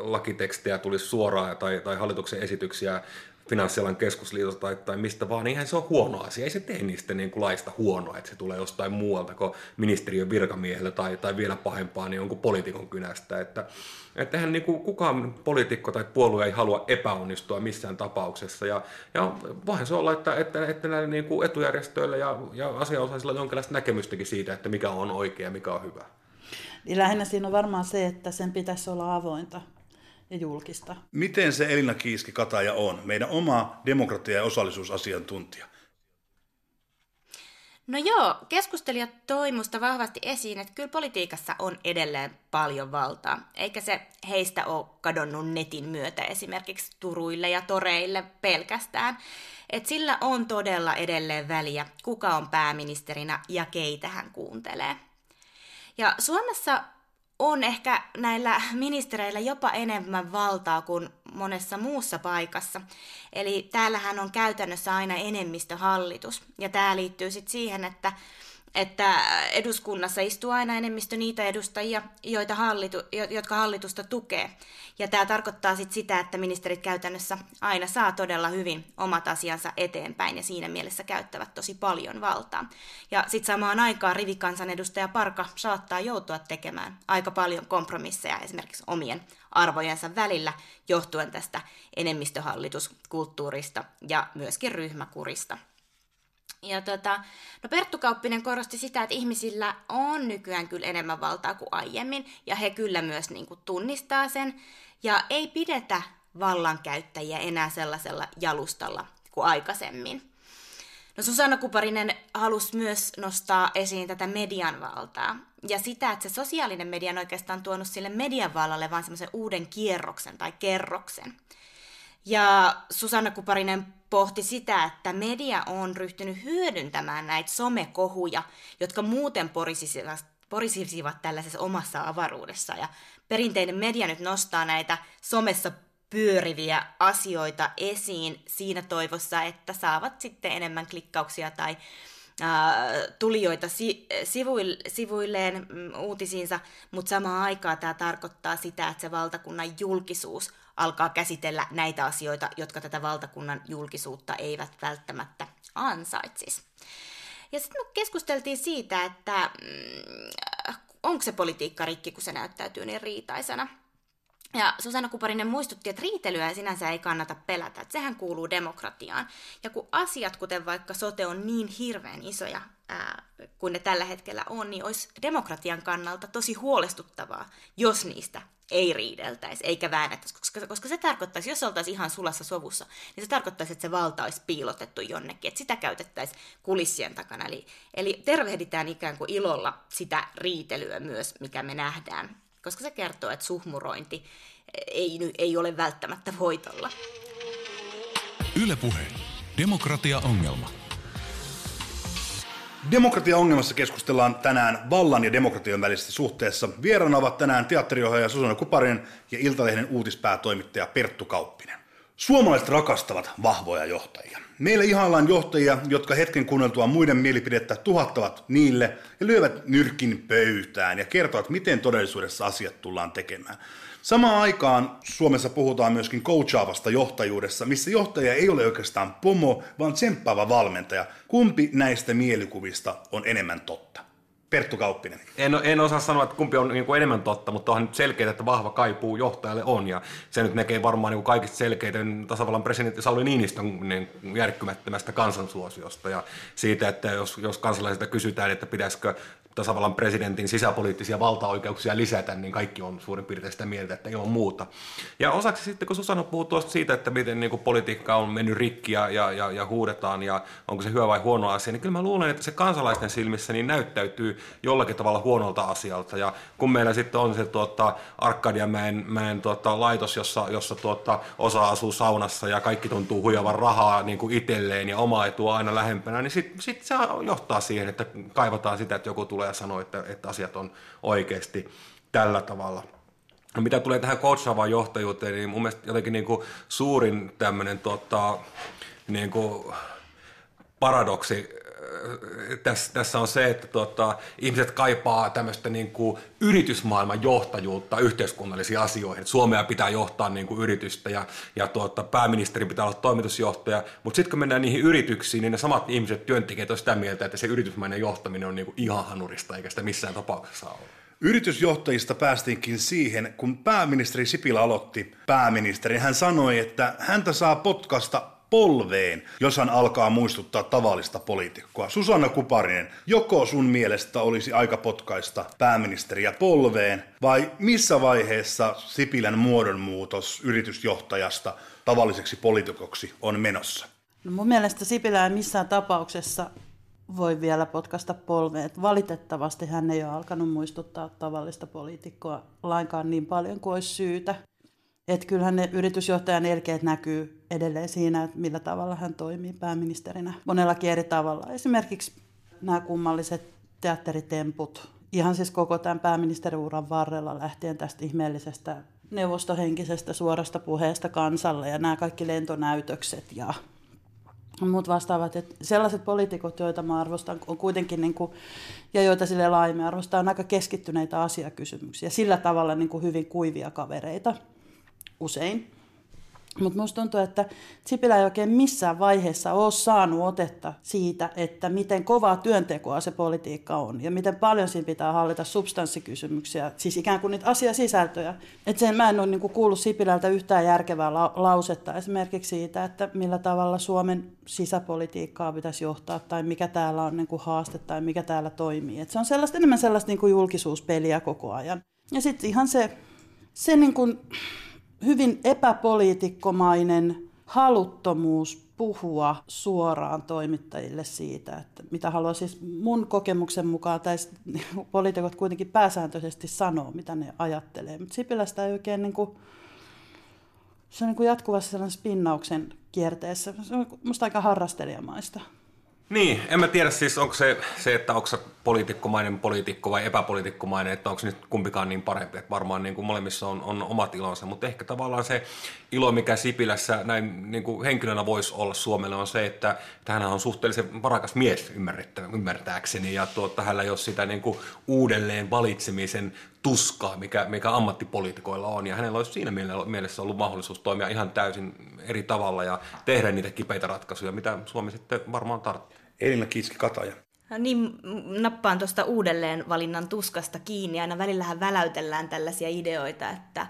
lakitekstejä tulisi suoraan tai, tai hallituksen esityksiä finanssialan keskusliitosta tai, tai mistä vaan, niin eihän se on huono asia. Ei se tee niistä niin kuin laista huonoa, että se tulee jostain muualta kuin ministeriön virkamiehellä tai, tai vielä pahempaa, niin jonkun poliitikon kynästä. Että, että eihän niin kuin kukaan poliitikko tai puolue ei halua epäonnistua missään tapauksessa. Ja, ja voihan se olla, että, että, että näillä niin kuin etujärjestöillä ja, ja asianosaisilla on jonkinlaista näkemystäkin siitä, että mikä on oikea ja mikä on hyvä. Niin lähinnä siinä on varmaan se, että sen pitäisi olla avointa ja julkista. Miten se Elina Kiiski-Kataja on, meidän oma demokratia- ja osallisuusasiantuntija? No joo, keskustelijat toi musta vahvasti esiin, että kyllä politiikassa on edelleen paljon valtaa, eikä se heistä ole kadonnut netin myötä esimerkiksi turuille ja toreille pelkästään. Et sillä on todella edelleen väliä, kuka on pääministerinä ja keitä hän kuuntelee. Ja Suomessa on ehkä näillä ministereillä jopa enemmän valtaa kuin monessa muussa paikassa. Eli täällähän on käytännössä aina enemmistöhallitus. Ja tämä liittyy sitten siihen, että että eduskunnassa istuu aina enemmistö niitä edustajia, joita hallitu, jotka hallitusta tukee. Ja tämä tarkoittaa sit sitä, että ministerit käytännössä aina saa todella hyvin omat asiansa eteenpäin ja siinä mielessä käyttävät tosi paljon valtaa. Ja sitten samaan aikaan rivikansanedustaja Parka saattaa joutua tekemään aika paljon kompromisseja esimerkiksi omien arvojensa välillä johtuen tästä enemmistöhallituskulttuurista ja myöskin ryhmäkurista. Ja tota, no Perttu Kauppinen korosti sitä, että ihmisillä on nykyään kyllä enemmän valtaa kuin aiemmin, ja he kyllä myös niin kuin, tunnistaa sen, ja ei pidetä vallankäyttäjiä enää sellaisella jalustalla kuin aikaisemmin. No Susanna Kuparinen halusi myös nostaa esiin tätä median valtaa ja sitä, että se sosiaalinen media on oikeastaan tuonut sille median vallalle vaan semmoisen uuden kierroksen tai kerroksen. Ja Susanna Kuparinen pohti sitä, että media on ryhtynyt hyödyntämään näitä somekohuja, jotka muuten porisisivat, porisisivat tällaisessa omassa avaruudessa. Ja perinteinen media nyt nostaa näitä somessa pyöriviä asioita esiin siinä toivossa, että saavat sitten enemmän klikkauksia tai tulijoita si- sivuilleen mm, uutisiinsa, mutta samaan aikaan tämä tarkoittaa sitä, että se valtakunnan julkisuus alkaa käsitellä näitä asioita, jotka tätä valtakunnan julkisuutta eivät välttämättä ansaitsisi. Ja sitten me keskusteltiin siitä, että mm, onko se politiikka rikki, kun se näyttäytyy niin riitaisena. Ja Susanna Kuparinen muistutti, että riitelyä sinänsä ei kannata pelätä, että sehän kuuluu demokratiaan. Ja kun asiat, kuten vaikka sote, on niin hirveän isoja ää, kuin ne tällä hetkellä on, niin olisi demokratian kannalta tosi huolestuttavaa, jos niistä ei riideltäisi eikä väännettäisi, koska, koska se tarkoittaisi, jos oltaisiin ihan sulassa sovussa, niin se tarkoittaisi, että se valta olisi piilotettu jonnekin, että sitä käytettäisiin kulissien takana. Eli, eli tervehditään ikään kuin ilolla sitä riitelyä myös, mikä me nähdään, koska se kertoo, että suhmurointi ei, ei ole välttämättä voitolla. Ylepuhe. Demokratia-ongelma. Demokratia-ongelmassa keskustellaan tänään vallan ja demokratian välisessä suhteessa. Vieraana ovat tänään teatteriohjaaja Susanna Kuparin ja Iltalehden uutispäätoimittaja Perttu Kauppinen. Suomalaiset rakastavat vahvoja johtajia. Meillä ihaillaan johtajia, jotka hetken kuunneltua muiden mielipidettä tuhattavat niille ja lyövät nyrkin pöytään ja kertovat, miten todellisuudessa asiat tullaan tekemään. Samaan aikaan Suomessa puhutaan myöskin coachaavasta johtajuudessa, missä johtaja ei ole oikeastaan pomo, vaan tsemppaava valmentaja. Kumpi näistä mielikuvista on enemmän totta? Perttu Kauppinen. En, en osaa sanoa, että kumpi on niin kuin enemmän totta, mutta onhan nyt selkeää, että vahva kaipuu johtajalle on. Ja se nyt näkee varmaan niin kuin kaikista selkeiten tasavallan presidentti Sauli Niinistön niin järkkymättömästä kansansuosiosta. Ja siitä, että jos, jos kansalaisilta kysytään, että pitäisikö tasavallan presidentin sisäpoliittisia valtaoikeuksia lisätä, niin kaikki on suurin piirtein sitä mieltä, että ilman muuta. Ja osaksi sitten, kun Susanna puhuu tuosta siitä, että miten niin kuin politiikka on mennyt rikki ja, ja, ja, ja huudetaan ja onko se hyvä vai huono asia, niin kyllä mä luulen, että se kansalaisten silmissä niin näyttäytyy jollakin tavalla huonolta asialta. Ja kun meillä sitten on se tuota, Arkadianmäen mäen, tuota, laitos, jossa, jossa tuota, osa asuu saunassa ja kaikki tuntuu huijavan rahaa niin kuin itselleen ja oma etu aina lähempänä, niin sitten sit se johtaa siihen, että kaivataan sitä, että joku tulee ja sanoo, että, että asiat on oikeasti tällä tavalla. No, mitä tulee tähän coachaavaan johtajuuteen, niin mun mielestä jotenkin niin kuin suurin tämmöinen tota, niin kuin paradoksi tässä, tässä on se, että tota, ihmiset kaipaa tämmöistä niin kuin yritysmaailman johtajuutta yhteiskunnallisiin asioihin. Suomea pitää johtaa niin kuin yritystä ja, ja tuota, pääministerin pitää olla toimitusjohtaja, mutta sitten kun mennään niihin yrityksiin, niin ne samat ihmiset, työntekijät, on sitä mieltä, että se yritysmainen johtaminen on niin kuin ihan hanurista, eikä sitä missään tapauksessa ole. Yritysjohtajista päästiinkin siihen, kun pääministeri Sipilä aloitti pääministeri, hän sanoi, että häntä saa potkasta polveen, jos hän alkaa muistuttaa tavallista poliitikkoa. Susanna Kuparinen, joko sun mielestä olisi aika potkaista pääministeriä polveen, vai missä vaiheessa Sipilän muodonmuutos yritysjohtajasta tavalliseksi poliitikoksi on menossa? No mun mielestä Sipilä ei missään tapauksessa voi vielä potkasta polveen. Valitettavasti hän ei ole alkanut muistuttaa tavallista poliitikkoa lainkaan niin paljon kuin olisi syytä. Että kyllähän ne yritysjohtajan elkeet näkyy edelleen siinä, että millä tavalla hän toimii pääministerinä monellakin eri tavalla. Esimerkiksi nämä kummalliset teatteritemput, ihan siis koko tämän pääministeriuran varrella lähtien tästä ihmeellisestä neuvostohenkisestä suorasta puheesta kansalle ja nämä kaikki lentonäytökset ja muut vastaavat, että sellaiset poliitikot, joita mä arvostan, on kuitenkin, niin kuin, ja joita sille laajemmin arvostaa, on aika keskittyneitä asiakysymyksiä, sillä tavalla niin kuin hyvin kuivia kavereita usein. Mutta minusta tuntuu, että Sipilä ei oikein missään vaiheessa ole saanut otetta siitä, että miten kovaa työntekoa se politiikka on ja miten paljon siinä pitää hallita substanssikysymyksiä, siis ikään kuin niitä asiasisältöjä. Et sen mä en ole niinku kuullut Sipilältä yhtään järkevää la- lausetta esimerkiksi siitä, että millä tavalla Suomen sisäpolitiikkaa pitäisi johtaa tai mikä täällä on niinku haaste tai mikä täällä toimii. Et se on sellaista, enemmän sellaista niinku julkisuuspeliä koko ajan. Ja sitten ihan se, se niinku, hyvin epäpoliitikkomainen haluttomuus puhua suoraan toimittajille siitä, että mitä haluaa siis mun kokemuksen mukaan, tai poliitikot kuitenkin pääsääntöisesti sanoo, mitä ne ajattelee. Mutta Sipilästä ei oikein niin kuin, se on niin kuin jatkuvassa sellainen spinnauksen kierteessä. Se on musta aika harrastelijamaista. Niin, en mä tiedä siis, onko se, se että onko se poliitikkomainen poliitikko vai epäpoliitikkomainen, että onko se nyt kumpikaan niin parempi, että varmaan niin kuin molemmissa on, on omat ilonsa, mutta ehkä tavallaan se ilo, mikä Sipilässä näin niin kuin henkilönä voisi olla Suomelle, on se, että, hän on suhteellisen varakas mies ymmärtääkseni, ja tuota, hänellä ei ole sitä niin kuin uudelleen valitsemisen tuskaa, mikä, mikä ammattipoliitikoilla on, ja hänellä olisi siinä mielessä ollut mahdollisuus toimia ihan täysin eri tavalla ja tehdä niitä kipeitä ratkaisuja, mitä Suomi sitten varmaan tarvitsee. Elina Kiiski-Kataja. Niin, nappaan tuosta uudelleen valinnan tuskasta kiinni. Aina välillähän väläytellään tällaisia ideoita, että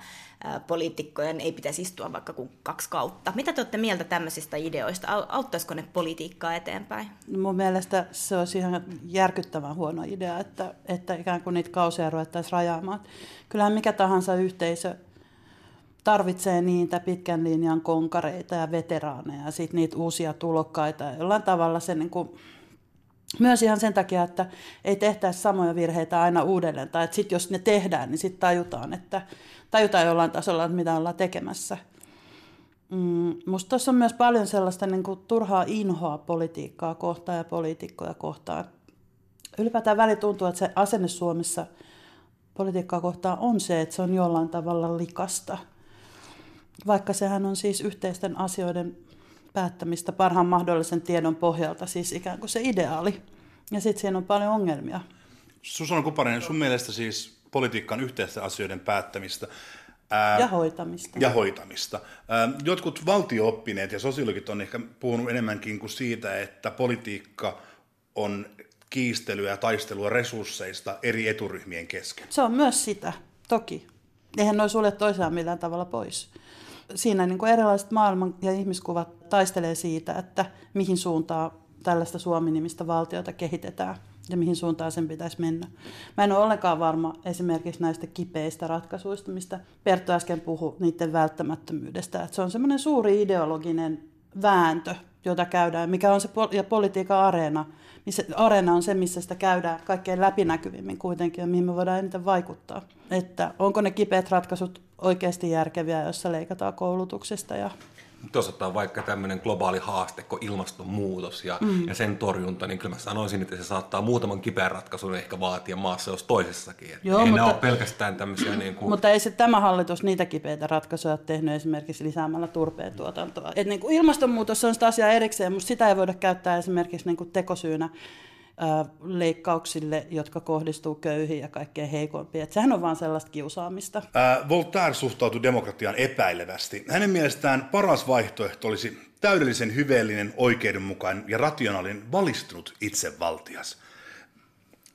poliitikkojen ei pitäisi istua vaikka kuin kaksi kautta. Mitä te olette mieltä tämmöisistä ideoista? Auttaisiko ne politiikkaa eteenpäin? No mun mielestä se olisi ihan järkyttävän huono idea, että, että ikään kuin niitä kausia ruvettaisiin rajaamaan. Kyllähän mikä tahansa yhteisö tarvitsee niitä pitkän linjan konkareita ja veteraaneja ja sitten niitä uusia tulokkaita. Jollain tavalla se niin kuin, myös ihan sen takia, että ei tehtäisi samoja virheitä aina uudelleen. Tai että sitten jos ne tehdään, niin sitten tajutaan, että tajutaan jollain tasolla, että mitä ollaan tekemässä. Mm, musta tuossa on myös paljon sellaista niin kuin, turhaa inhoa politiikkaa kohtaan ja poliitikkoja kohtaan. Ylipäätään väli tuntuu, että se asenne Suomessa politiikkaa kohtaan on se, että se on jollain tavalla likasta – vaikka sehän on siis yhteisten asioiden päättämistä parhaan mahdollisen tiedon pohjalta, siis ikään kuin se ideaali. Ja sitten siinä on paljon ongelmia. Susanna Kuparinen, sun mielestä siis politiikka on yhteisten asioiden päättämistä. Ää, ja hoitamista. Ja hoitamista. Ää, jotkut valtiooppineet ja sosiologit on ehkä puhunut enemmänkin kuin siitä, että politiikka on kiistelyä ja taistelua resursseista eri eturyhmien kesken. Se on myös sitä, toki. Eihän noin sulle toisiaan millään tavalla pois. Siinä niin kuin erilaiset maailman ja ihmiskuvat taistelee siitä, että mihin suuntaan tällaista Suomi-nimistä valtiota kehitetään ja mihin suuntaan sen pitäisi mennä. Mä en ole ollenkaan varma esimerkiksi näistä kipeistä ratkaisuista, mistä Perttu äsken puhui, niiden välttämättömyydestä. Että se on semmoinen suuri ideologinen vääntö, jota käydään, mikä on se ja politiikan areena. Missä, areena on se, missä sitä käydään kaikkein läpinäkyvimmin kuitenkin ja mihin me voidaan eniten vaikuttaa. Että onko ne kipeät ratkaisut oikeasti järkeviä, jossa leikataan koulutuksesta ja jos ottaa vaikka tämmöinen globaali haaste kuin ilmastonmuutos ja, mm. ja sen torjunta, niin kyllä mä sanoisin, että se saattaa muutaman kipeän ratkaisun ehkä vaatia maassa jos toisessakin. Joo, ei mutta, ne ole pelkästään tämmöisiä... Niin kuin... Mutta ei se tämä hallitus niitä kipeitä ratkaisuja tehnyt esimerkiksi lisäämällä turpeen tuotantoa. Et niin kuin ilmastonmuutos on sitä asiaa erikseen, mutta sitä ei voida käyttää esimerkiksi niin kuin tekosyynä leikkauksille, jotka kohdistuu köyhiin ja kaikkein heikompiin. Että sehän on vaan sellaista kiusaamista. Ää, Voltaire suhtautui demokratiaan epäilevästi. Hänen mielestään paras vaihtoehto olisi täydellisen hyveellinen, oikeudenmukainen ja rationaalinen valistunut itsevaltias.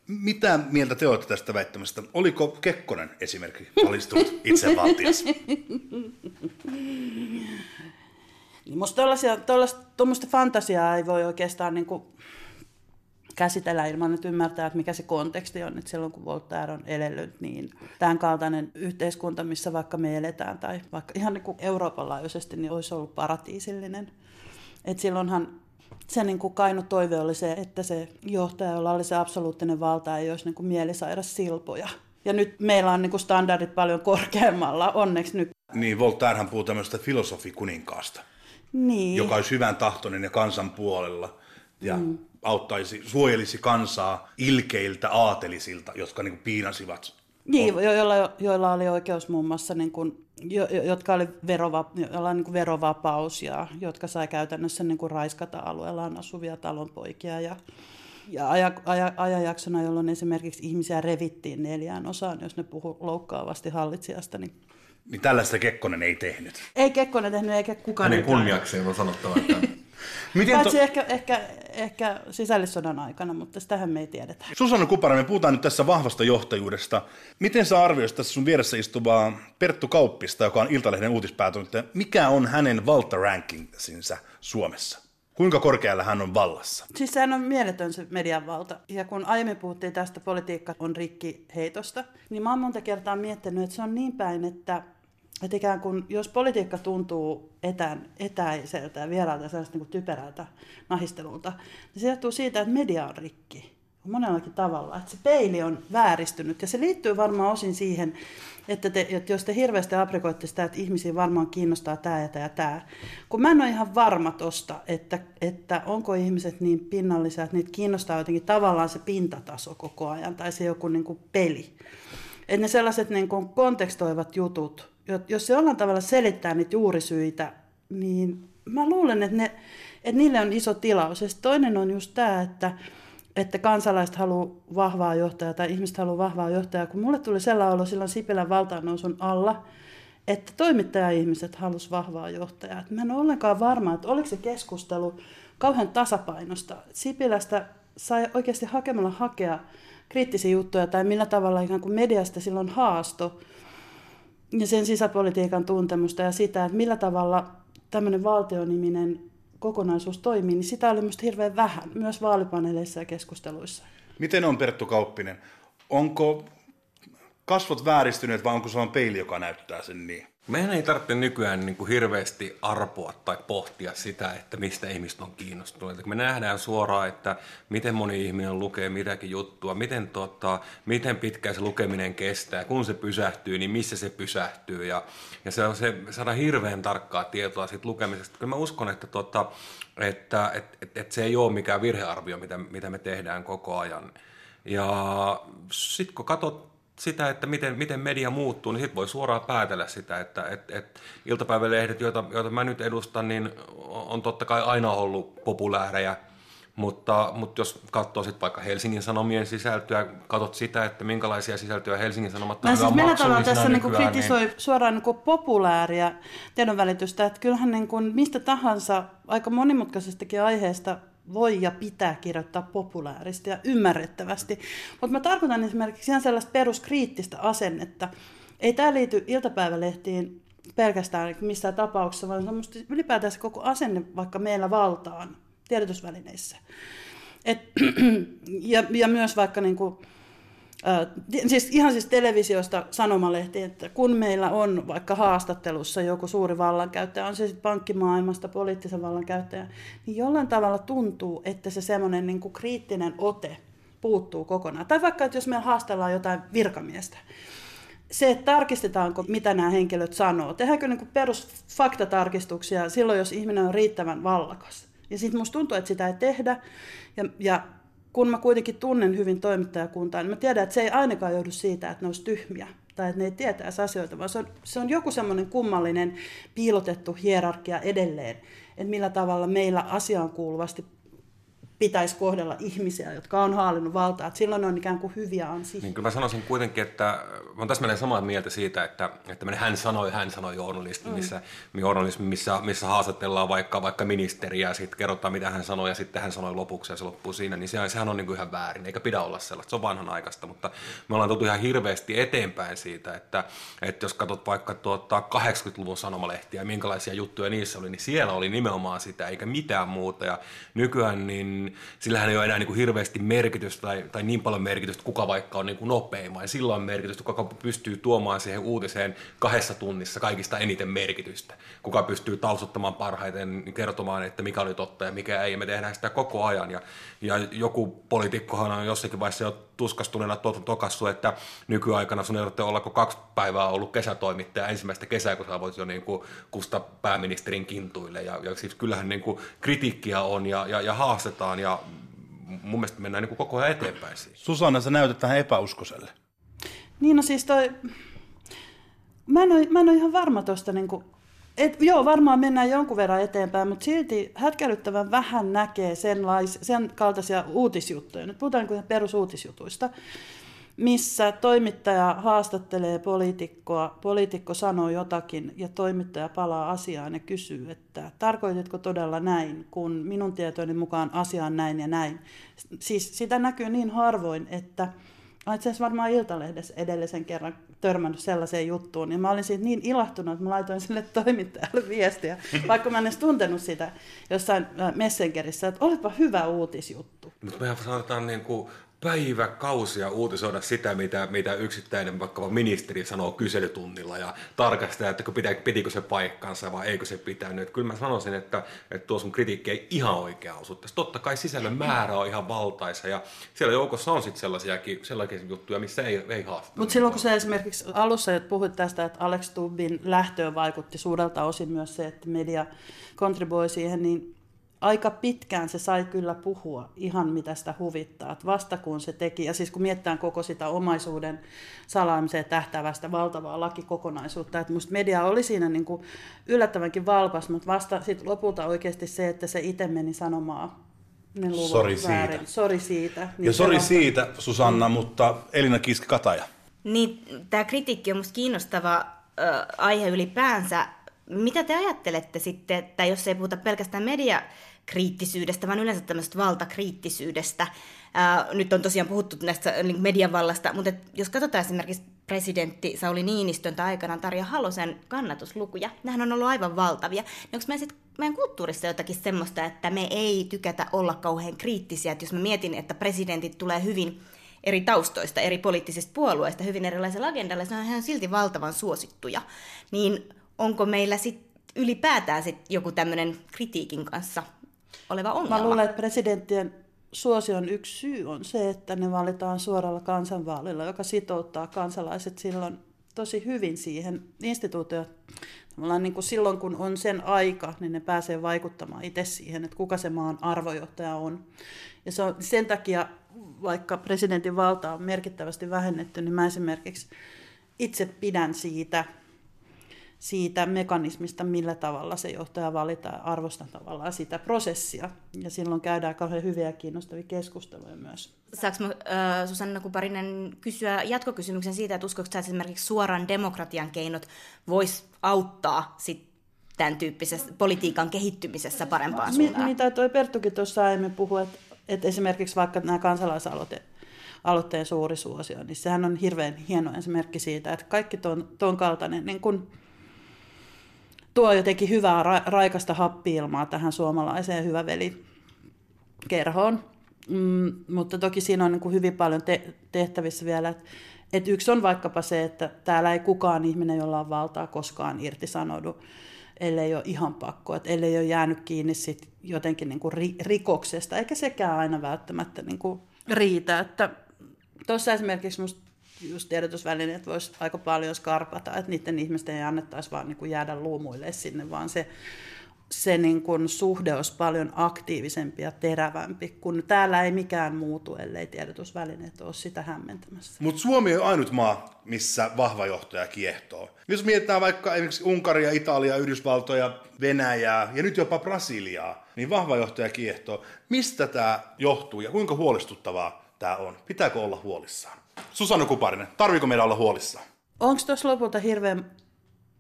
Mitä mieltä te olette tästä väittämästä? Oliko Kekkonen esimerkiksi valistunut itsevaltias? Niin musta tuollaista fantasiaa ei voi oikeastaan niin kuin käsitellä ilman, että ymmärtää, että mikä se konteksti on. Että silloin kun Voltaire on elellyt, niin tämän kaltainen yhteiskunta, missä vaikka me eletään, tai vaikka ihan niin kuin Euroopan laajuisesti, niin olisi ollut paratiisillinen. Että silloinhan se niin kuin kainu toive oli se, että se johtaja, jolla oli se absoluuttinen valta, ei olisi niin kuin mielisairas silpoja. Ja nyt meillä on niin kuin standardit paljon korkeammalla, onneksi nyt. Niin, Voltairehan puhuu tämmöistä filosofikuninkaasta, niin. joka olisi hyvän tahtoinen ja kansan puolella. Ja mm auttaisi, suojelisi kansaa ilkeiltä aatelisilta, jotka niin kuin piinasivat. Niin, jo, joilla, joilla oli oikeus muun muassa, niin kuin, jo, jotka oli verova, joilla oli niin kuin verovapaus ja jotka sai käytännössä niin kuin raiskata alueellaan asuvia talonpoikia ja, ja aja, aja, ajanjaksona, jolloin esimerkiksi ihmisiä revittiin neljään osaan, jos ne puhu loukkaavasti hallitsijasta, niin niin tällaista Kekkonen ei tehnyt. Ei Kekkonen tehnyt, eikä kukaan. Hänen kunniakseen on sanottava, että Miten Paitsi to... ehkä, ehkä, ehkä sisällissodan aikana, mutta sitähän me ei tiedetä. Susanna Kupara, me puhutaan nyt tässä vahvasta johtajuudesta. Miten sä arvioisit tässä sun vieressä istuvaa Perttu Kauppista, joka on Iltalehden uutispäätoimittaja, mikä on hänen valta-rankingsinsa Suomessa? Kuinka korkealla hän on vallassa? Siis sehän on mieletön se median valta. Ja kun aiemmin puhuttiin tästä politiikka on rikki heitosta, niin mä oon monta kertaa miettinyt, että se on niin päin, että että ikään kuin, jos politiikka tuntuu etän, etäiseltä ja vieraalta sellaista niin typerältä nahistelulta, niin se johtuu siitä, että media on rikki monellakin tavalla. Että se peili on vääristynyt ja se liittyy varmaan osin siihen, että, te, että jos te hirveästi aprikoitte sitä, että ihmisiä varmaan kiinnostaa tämä ja tämä ja tämä, kun mä en ole ihan varma tosta, että, että onko ihmiset niin pinnallisia, että niitä kiinnostaa jotenkin tavallaan se pintataso koko ajan tai se joku niin kuin peli. Että ne sellaiset niin kuin kontekstoivat jutut, jos se jollain tavalla selittää niitä juurisyitä, niin mä luulen, että, ne, että niille on iso tilaus. Ja toinen on just tämä, että, että kansalaiset haluaa vahvaa johtajaa tai ihmiset haluaa vahvaa johtajaa. Kun mulle tuli sellainen olo silloin Sipilän valtaannousun alla, että toimittaja-ihmiset halusivat vahvaa johtajaa. Että mä en ole ollenkaan varma, että oliko se keskustelu kauhean tasapainosta. Sipilästä sai oikeasti hakemalla hakea kriittisiä juttuja tai millä tavalla ikään kuin mediasta silloin haasto ja sen sisäpolitiikan tuntemusta ja sitä, että millä tavalla tämmöinen valtioniminen kokonaisuus toimii, niin sitä oli minusta hirveän vähän, myös vaalipaneeleissa ja keskusteluissa. Miten on Perttu Kauppinen? Onko kasvot vääristyneet vai onko se on peili, joka näyttää sen niin? Meidän ei tarvitse nykyään niin kuin hirveästi arpoa tai pohtia sitä, että mistä ihmiset on kiinnostuneet. Me nähdään suoraan, että miten moni ihminen lukee mitäkin juttua, miten, tota, miten pitkään se lukeminen kestää, kun se pysähtyy, niin missä se pysähtyy. Ja, ja se on se, saada hirveän tarkkaa tietoa siitä lukemisesta. Kyllä mä uskon, että, tota, että et, et, et se ei ole mikään virhearvio, mitä, mitä me tehdään koko ajan. Ja sitten kun katsot sitä, että miten, miten media muuttuu, niin sitten voi suoraan päätellä sitä, että et, et iltapäivälehdet, joita, joita mä nyt edustan, niin on totta kai aina ollut populääreja, mutta, mutta jos katsoo sitten vaikka Helsingin Sanomien sisältöä, katsot sitä, että minkälaisia sisältöjä Helsingin Sanomat on siis millä tavalla tässä niin kuin kritisoi niin... suoraan niin kuin populääriä tiedonvälitystä, että kyllähän niin kuin mistä tahansa aika monimutkaisestakin aiheesta voi ja pitää kirjoittaa populaaristi ja ymmärrettävästi. Mutta mä tarkoitan esimerkiksi ihan sellaista peruskriittistä asennetta. Ei tämä liity iltapäivälehtiin pelkästään missään tapauksessa, vaan semmoista ylipäätään se koko asenne vaikka meillä valtaan tiedotusvälineissä. Et, ja, ja myös vaikka niin kuin, siis ihan siis televisiosta sanomalehti, että kun meillä on vaikka haastattelussa joku suuri vallankäyttäjä, on se sitten pankkimaailmasta poliittisen vallankäyttäjä, niin jollain tavalla tuntuu, että se semmoinen niin kriittinen ote puuttuu kokonaan. Tai vaikka, että jos me haastellaan jotain virkamiestä, se, että tarkistetaanko, mitä nämä henkilöt sanoo. Tehdäänkö niin perusfaktatarkistuksia silloin, jos ihminen on riittävän vallakas. Ja sitten musta tuntuu, että sitä ei tehdä. Ja, ja kun mä kuitenkin tunnen hyvin toimittajakuntaa, niin mä tiedän, että se ei ainakaan joudu siitä, että ne olisi tyhmiä tai että ne ei tietäisi asioita, vaan se on, se on joku semmoinen kummallinen piilotettu hierarkia edelleen, että millä tavalla meillä asiaan kuuluvasti pitäisi kohdella ihmisiä, jotka on haalinnut valtaa. Että silloin ne on ikään kuin hyviä ansi. Niin, kyllä mä sanoisin kuitenkin, että mä olen täsmälleen samaa mieltä siitä, että, että hän sanoi, hän sanoi journalisti, mm. missä, journalismi, missä, missä haastatellaan vaikka, vaikka ministeriä ja sitten kerrotaan, mitä hän sanoi ja sitten hän sanoi lopuksi ja se loppuu siinä, niin se, sehän on niin kuin ihan väärin, eikä pidä olla sellaista, se on vanhanaikaista, mutta me ollaan tultu ihan hirveästi eteenpäin siitä, että, että jos katsot vaikka tuota 80-luvun sanomalehtiä ja minkälaisia juttuja niissä oli, niin siellä oli nimenomaan sitä, eikä mitään muuta ja nykyään niin niin sillähän ei ole enää niin kuin hirveästi merkitystä tai, tai niin paljon merkitystä, kuka vaikka on niin kuin nopein, vaan sillä on merkitystä, kuka pystyy tuomaan siihen uutiseen kahdessa tunnissa kaikista eniten merkitystä. Kuka pystyy talsuttamaan parhaiten, niin kertomaan, että mikä oli totta ja mikä ei, ja me tehdään sitä koko ajan. Ja, ja joku poliitikkohan on jossakin vaiheessa jo tuskastuneena tokassu, että nykyaikana sun ei olla kaksi päivää ollut kesätoimittaja ensimmäistä kesää, kun sä voit jo niin kuin kusta pääministerin kintuille. Ja, ja siis kyllähän niin kuin kritiikkiä on ja, ja, ja haastetaan ja mun mielestä mennään niin kuin koko ajan eteenpäin siitä. Susanna, sä näytät vähän epäuskoselle. Niin no siis toi, mä en ole, mä en ole ihan varma tuosta niin kuin et, joo, varmaan mennään jonkun verran eteenpäin, mutta silti hätkäryttävän vähän näkee sen, lais, sen kaltaisia uutisjuttuja. Nyt puhutaan niin perusuutisjutuista, missä toimittaja haastattelee poliitikkoa, poliitikko sanoo jotakin ja toimittaja palaa asiaan ja kysyy, että tarkoititko todella näin, kun minun tietojeni mukaan asia on näin ja näin. Siis sitä näkyy niin harvoin, että itse asiassa varmaan Iltalehdessä edellisen kerran törmännyt sellaiseen juttuun, niin mä olin siitä niin ilahtunut, että mä laitoin sille toimittajalle viestiä, vaikka mä en edes tuntenut sitä jossain äh, Messengerissä, että olipa hyvä uutisjuttu. Mutta mehän sanotaan niin kuin päiväkausia uutisoida sitä, mitä, mitä yksittäinen vaikka ministeri sanoo kyselytunnilla ja tarkastaa, että pitää, pitikö se paikkansa vai eikö se pitänyt. Kyllä mä sanoisin, että, että tuo sun kritiikki ei ihan oikea osu. Totta kai sisällön määrä on ihan valtaisa ja siellä joukossa on sitten sellaisiakin, sellaisia juttuja, missä ei, ei haasteta. Mutta silloin kun sä esimerkiksi alussa puhuit tästä, että Alex Tubbin lähtöön vaikutti suurelta osin myös se, että media kontribuoi siihen, niin aika pitkään se sai kyllä puhua ihan mitä sitä huvittaa. Että vasta kun se teki, ja siis kun mietitään koko sitä omaisuuden salaamiseen tähtävästä valtavaa lakikokonaisuutta, että musta media oli siinä niin kuin yllättävänkin valpas, mutta vasta sit lopulta oikeasti se, että se itse meni sanomaan ne luvut Sori väärin. siitä. Sori siitä. Niin ja sori siitä, Susanna, mutta Elina Kiski-Kataja. Niin, tämä kritiikki on musta kiinnostava äh, aihe ylipäänsä. Mitä te ajattelette sitten, että jos ei puhuta pelkästään media kriittisyydestä, vaan yleensä tämmöisestä valtakriittisyydestä. Nyt on tosiaan puhuttu näistä median vallasta, mutta jos katsotaan esimerkiksi presidentti Sauli Niinistön tai aikanaan Tarja Halosen kannatuslukuja, nehän on ollut aivan valtavia. Onko meidän, sit, meidän kulttuurissa jotakin semmoista, että me ei tykätä olla kauhean kriittisiä, että jos mä mietin, että presidentit tulee hyvin eri taustoista, eri poliittisista puolueista, hyvin erilaisella agendalla, se on ihan silti valtavan suosittuja, niin onko meillä sitten ylipäätään sit joku tämmöinen kritiikin kanssa oleva ongelma. Mä luulen, että presidenttien suosion yksi syy on se, että ne valitaan suoralla kansanvaalilla, joka sitouttaa kansalaiset silloin tosi hyvin siihen instituutioon. niin kuin silloin, kun on sen aika, niin ne pääsee vaikuttamaan itse siihen, että kuka se maan arvojohtaja on. Ja se on sen takia, vaikka presidentin valta on merkittävästi vähennetty, niin mä esimerkiksi itse pidän siitä, siitä mekanismista, millä tavalla se johtaja valitaan, arvostan tavallaan sitä prosessia. Ja silloin käydään kauhean hyviä ja kiinnostavia keskusteluja myös. Saanko mä, äh, Susanna Kuparinen kysyä jatkokysymyksen siitä, että uskotko että esimerkiksi suoran demokratian keinot vois auttaa sit tämän tyyppisessä politiikan kehittymisessä parempaan suuntaan. Mitä toi Perttukin tuossa aiemmin puhui, että, että esimerkiksi vaikka nämä kansalaisaloite, aloitteen suuri suosio, niin sehän on hirveän hieno esimerkki siitä, että kaikki ton, ton kaltainen niin kun, tuo jotenkin hyvää ra, raikasta happiilmaa tähän suomalaiseen hyväveli kerhoon. Mm, mutta toki siinä on niin kuin hyvin paljon te- tehtävissä vielä. Et, et yksi on vaikkapa se, että täällä ei kukaan ihminen, jolla on valtaa, koskaan irtisanoudu, ellei ole ihan pakko, että ellei ole jäänyt kiinni sit jotenkin niin kuin ri- rikoksesta, eikä sekään aina välttämättä niin kuin riitä. Että tuossa esimerkiksi musta just tiedotusvälineet voisi aika paljon skarpata, että niiden ihmisten ei annettaisi vaan niin kuin jäädä luumuille sinne, vaan se se niin kuin suhde olisi paljon aktiivisempi ja terävämpi, kun täällä ei mikään muutu, ellei tiedotusvälineet ole sitä hämmentämässä. Mutta Suomi on ainut maa, missä vahva johtaja kiehtoo. Jos mietitään vaikka esimerkiksi Unkaria, Italia, Yhdysvaltoja, Venäjää ja nyt jopa Brasiliaa, niin vahva johtaja kiehtoo. Mistä tämä johtuu ja kuinka huolestuttavaa tämä on? Pitääkö olla huolissaan? Susanna Kuparinen, tarviiko meidän olla huolissaan? Onko tuossa lopulta hirveän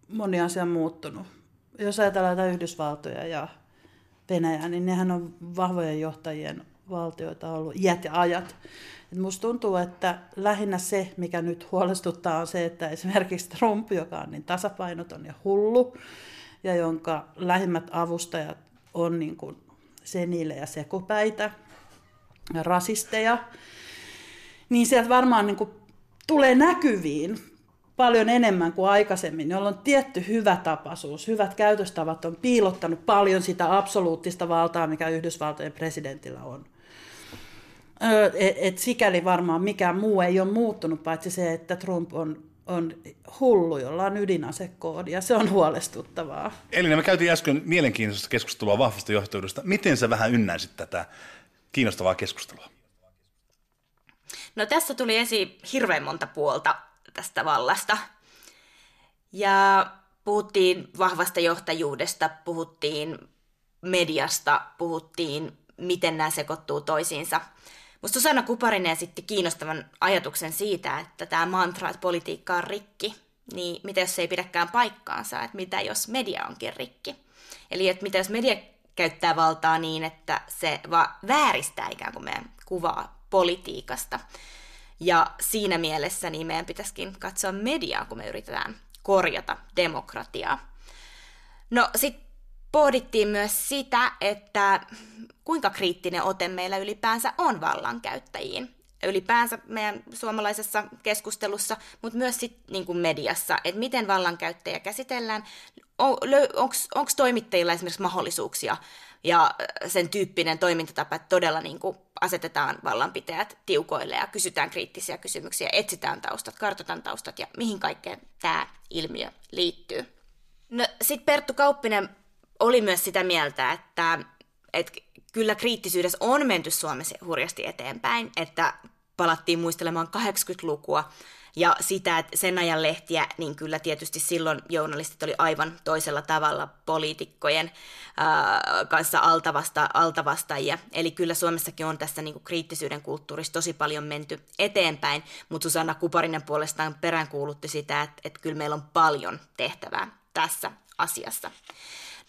moni asia muuttunut? jos ajatellaan Yhdysvaltoja ja Venäjää, niin nehän on vahvojen johtajien valtioita ollut iät ja ajat. Et musta tuntuu, että lähinnä se, mikä nyt huolestuttaa, on se, että esimerkiksi Trump, joka on niin tasapainoton ja hullu, ja jonka lähimmät avustajat on niin kuin senille ja sekopäitä ja rasisteja, niin sieltä varmaan niin kuin tulee näkyviin paljon enemmän kuin aikaisemmin, jolloin tietty hyvä tapaisuus, hyvät käytöstavat on piilottanut paljon sitä absoluuttista valtaa, mikä Yhdysvaltojen presidentillä on. Et, et sikäli varmaan mikään muu ei ole muuttunut, paitsi se, että Trump on, on hullu, jolla on ydinasekoodi, ja se on huolestuttavaa. Eli me käytiin äsken mielenkiintoista keskustelua vahvasta johtajuudesta. Miten sä vähän ynnäisit tätä kiinnostavaa keskustelua? No tässä tuli esiin hirveän monta puolta tästä vallasta. Ja puhuttiin vahvasta johtajuudesta, puhuttiin mediasta, puhuttiin, miten nämä sekoittuu toisiinsa. Musta Susanna Kuparinen esitti kiinnostavan ajatuksen siitä, että tämä mantra, että politiikka on rikki, niin mitä jos se ei pidäkään paikkaansa, että mitä jos media onkin rikki. Eli että mitä jos media käyttää valtaa niin, että se vaan vääristää ikään kuin meidän kuvaa politiikasta. Ja siinä mielessä niin meidän pitäisikin katsoa mediaa, kun me yritetään korjata demokratiaa. No sitten pohdittiin myös sitä, että kuinka kriittinen ote meillä ylipäänsä on vallankäyttäjiin. Ylipäänsä meidän suomalaisessa keskustelussa, mutta myös sit, niin kuin mediassa, että miten vallankäyttäjä käsitellään. Onko toimittajilla esimerkiksi mahdollisuuksia ja sen tyyppinen toimintatapa, että todella niin kuin asetetaan vallanpitäjät tiukoille ja kysytään kriittisiä kysymyksiä, etsitään taustat, kartoitan taustat ja mihin kaikkeen tämä ilmiö liittyy. No sitten Perttu Kauppinen oli myös sitä mieltä, että, että kyllä kriittisyydessä on menty Suomessa hurjasti eteenpäin, että palattiin muistelemaan 80-lukua ja sitä, että sen ajan lehtiä, niin kyllä tietysti silloin journalistit oli aivan toisella tavalla poliitikkojen ää, kanssa altavasta, altavastajia. Eli kyllä Suomessakin on tässä niin kuin kriittisyyden kulttuurissa tosi paljon menty eteenpäin, mutta Susanna Kuparinen puolestaan peräänkuulutti sitä, että, että kyllä meillä on paljon tehtävää tässä asiassa.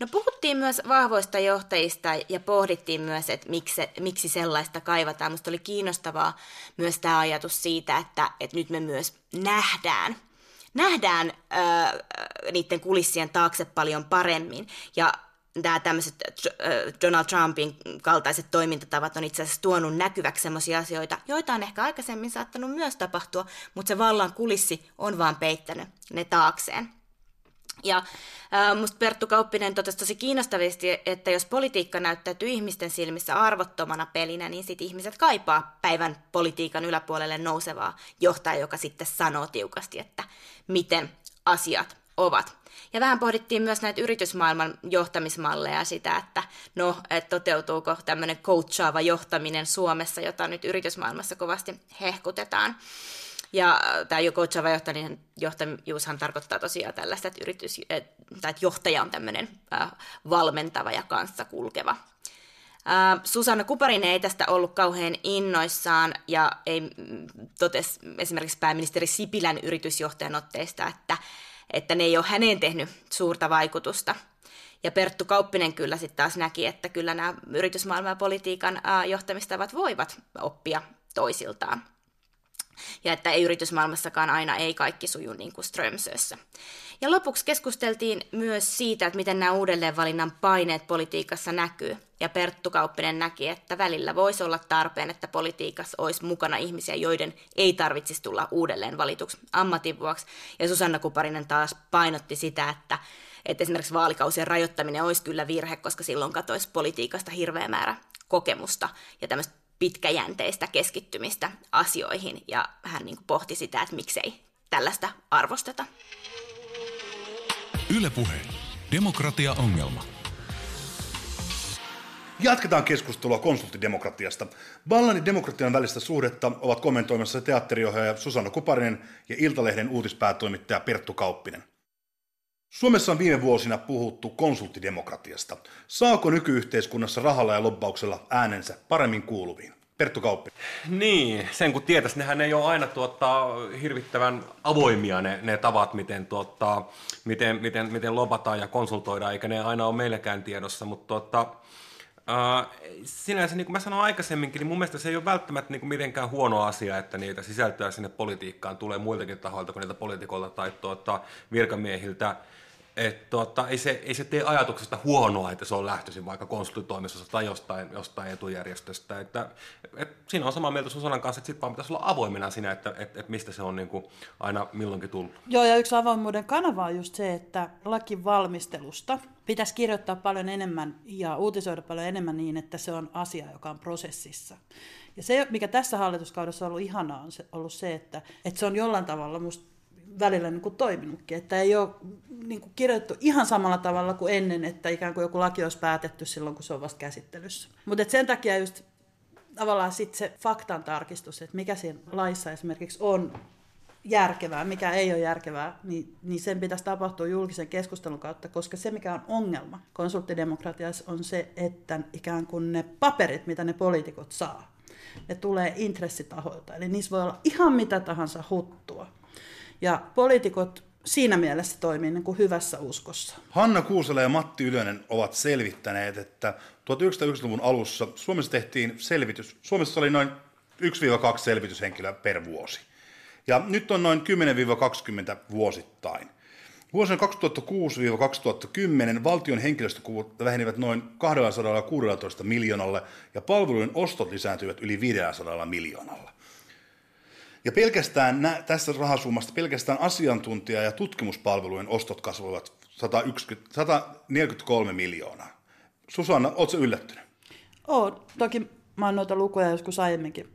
No puhuttiin myös vahvoista johtajista ja pohdittiin myös, että miksi, miksi sellaista kaivataan. Minusta oli kiinnostavaa myös tämä ajatus siitä, että, että nyt me myös nähdään nähdään äh, niiden kulissien taakse paljon paremmin. Ja tämä tämmöiset Donald Trumpin kaltaiset toimintatavat on itse asiassa tuonut näkyväksi sellaisia asioita, joita on ehkä aikaisemmin saattanut myös tapahtua, mutta se vallan kulissi on vaan peittänyt ne taakseen. Ja äh, musta Perttu Kauppinen totesi tosi kiinnostavasti, että jos politiikka näyttäytyy ihmisten silmissä arvottomana pelinä, niin sitten ihmiset kaipaa päivän politiikan yläpuolelle nousevaa johtajaa, joka sitten sanoo tiukasti, että miten asiat ovat. Ja vähän pohdittiin myös näitä yritysmaailman johtamismalleja sitä, että no, että toteutuuko tämmöinen coachaava johtaminen Suomessa, jota nyt yritysmaailmassa kovasti hehkutetaan. Ja tämä coachava johtaminen, johtajuushan tarkoittaa tosiaan tällaista, että, yritys, tai että johtaja on tämmöinen valmentava ja kanssa kulkeva. Susanna Kuparinen ei tästä ollut kauhean innoissaan ja ei mm, totesi esimerkiksi pääministeri Sipilän yritysjohtajan otteista, että, että ne ei ole häneen tehnyt suurta vaikutusta. Ja Perttu Kauppinen kyllä sitten taas näki, että kyllä nämä yritysmaailman ja politiikan johtamistavat voivat oppia toisiltaan. Ja että ei yritysmaailmassakaan aina ei kaikki suju niin kuin Strömsössä. Ja lopuksi keskusteltiin myös siitä, että miten nämä uudelleenvalinnan paineet politiikassa näkyy. Ja Perttu Kauppinen näki, että välillä voisi olla tarpeen, että politiikassa olisi mukana ihmisiä, joiden ei tarvitsisi tulla uudelleen valituksi ammatin vuoksi. Ja Susanna Kuparinen taas painotti sitä, että, että esimerkiksi vaalikausien rajoittaminen olisi kyllä virhe, koska silloin katoisi politiikasta hirveä määrä kokemusta ja tämmöistä pitkäjänteistä keskittymistä asioihin. Ja hän niin pohti sitä, että miksei tällaista arvosteta. Ylepuhe. Demokratia-ongelma. Jatketaan keskustelua konsulttidemokratiasta. Vallan ja demokratian välistä suhdetta ovat kommentoimassa teatteriohjaaja Susanna Kuparinen ja Iltalehden uutispäätoimittaja Perttu Kauppinen. Suomessa on viime vuosina puhuttu konsulttidemokratiasta. Saako nykyyhteiskunnassa rahalla ja lobbauksella äänensä paremmin kuuluviin? Perttu Kauppi. Niin, sen kun tietäisi, nehän ei ole aina tuottaa hirvittävän avoimia ne, ne tavat, miten, tuottaa, miten, miten, miten lobataan ja konsultoidaan, eikä ne aina ole meillekään tiedossa, mutta tuottaa, Uh, sinänsä, niin kuin mä sanoin aikaisemminkin, niin mun mielestä se ei ole välttämättä niin kuin mitenkään huono asia, että niitä sisältöä sinne politiikkaan tulee muiltakin tahoilta kuin niiltä poliitikoilta tai tuota, virkamiehiltä. Et tota, ei, se, ei se tee ajatuksesta huonoa, että se on lähtöisin vaikka konsulttitoimistosta tai jostain, jostain etujärjestöstä. Että, et siinä on samaa mieltä Susanan kanssa, että sitten vaan pitäisi olla avoimena siinä, että et, et mistä se on niin kuin aina milloinkin tullut. Joo, ja yksi avoimuuden kanava on just se, että lakin valmistelusta pitäisi kirjoittaa paljon enemmän ja uutisoida paljon enemmän niin, että se on asia, joka on prosessissa. Ja se, mikä tässä hallituskaudessa on ollut ihanaa, on ollut se, että, että se on jollain tavalla musta välillä niin kuin toiminutkin, että ei ole niin kuin kirjoitettu ihan samalla tavalla kuin ennen, että ikään kuin joku laki olisi päätetty silloin, kun se on vasta käsittelyssä. Mutta sen takia just tavallaan sitten se faktan tarkistus, että mikä siinä laissa esimerkiksi on järkevää, mikä ei ole järkevää, niin, niin sen pitäisi tapahtua julkisen keskustelun kautta, koska se, mikä on ongelma konsulttidemokratiassa, on se, että ikään kuin ne paperit, mitä ne poliitikot saa, ne tulee intressitahoilta. Eli niissä voi olla ihan mitä tahansa huttua. Ja poliitikot siinä mielessä toimii niin kuin hyvässä uskossa. Hanna Kuusela ja Matti Ylönen ovat selvittäneet, että 1990-luvun alussa Suomessa tehtiin selvitys. Suomessa oli noin 1-2 selvityshenkilöä per vuosi. Ja nyt on noin 10-20 vuosittain. Vuosina 2006-2010 valtion henkilöstökuvut vähenivät noin 216 miljoonalla ja palvelujen ostot lisääntyivät yli 500 miljoonalla. Ja pelkästään nä, tässä rahasummasta pelkästään asiantuntija- ja tutkimuspalvelujen ostot kasvoivat 190, 143 miljoonaa. Susanna, oletko yllättynyt? Oo, toki mä oon noita lukuja joskus aiemminkin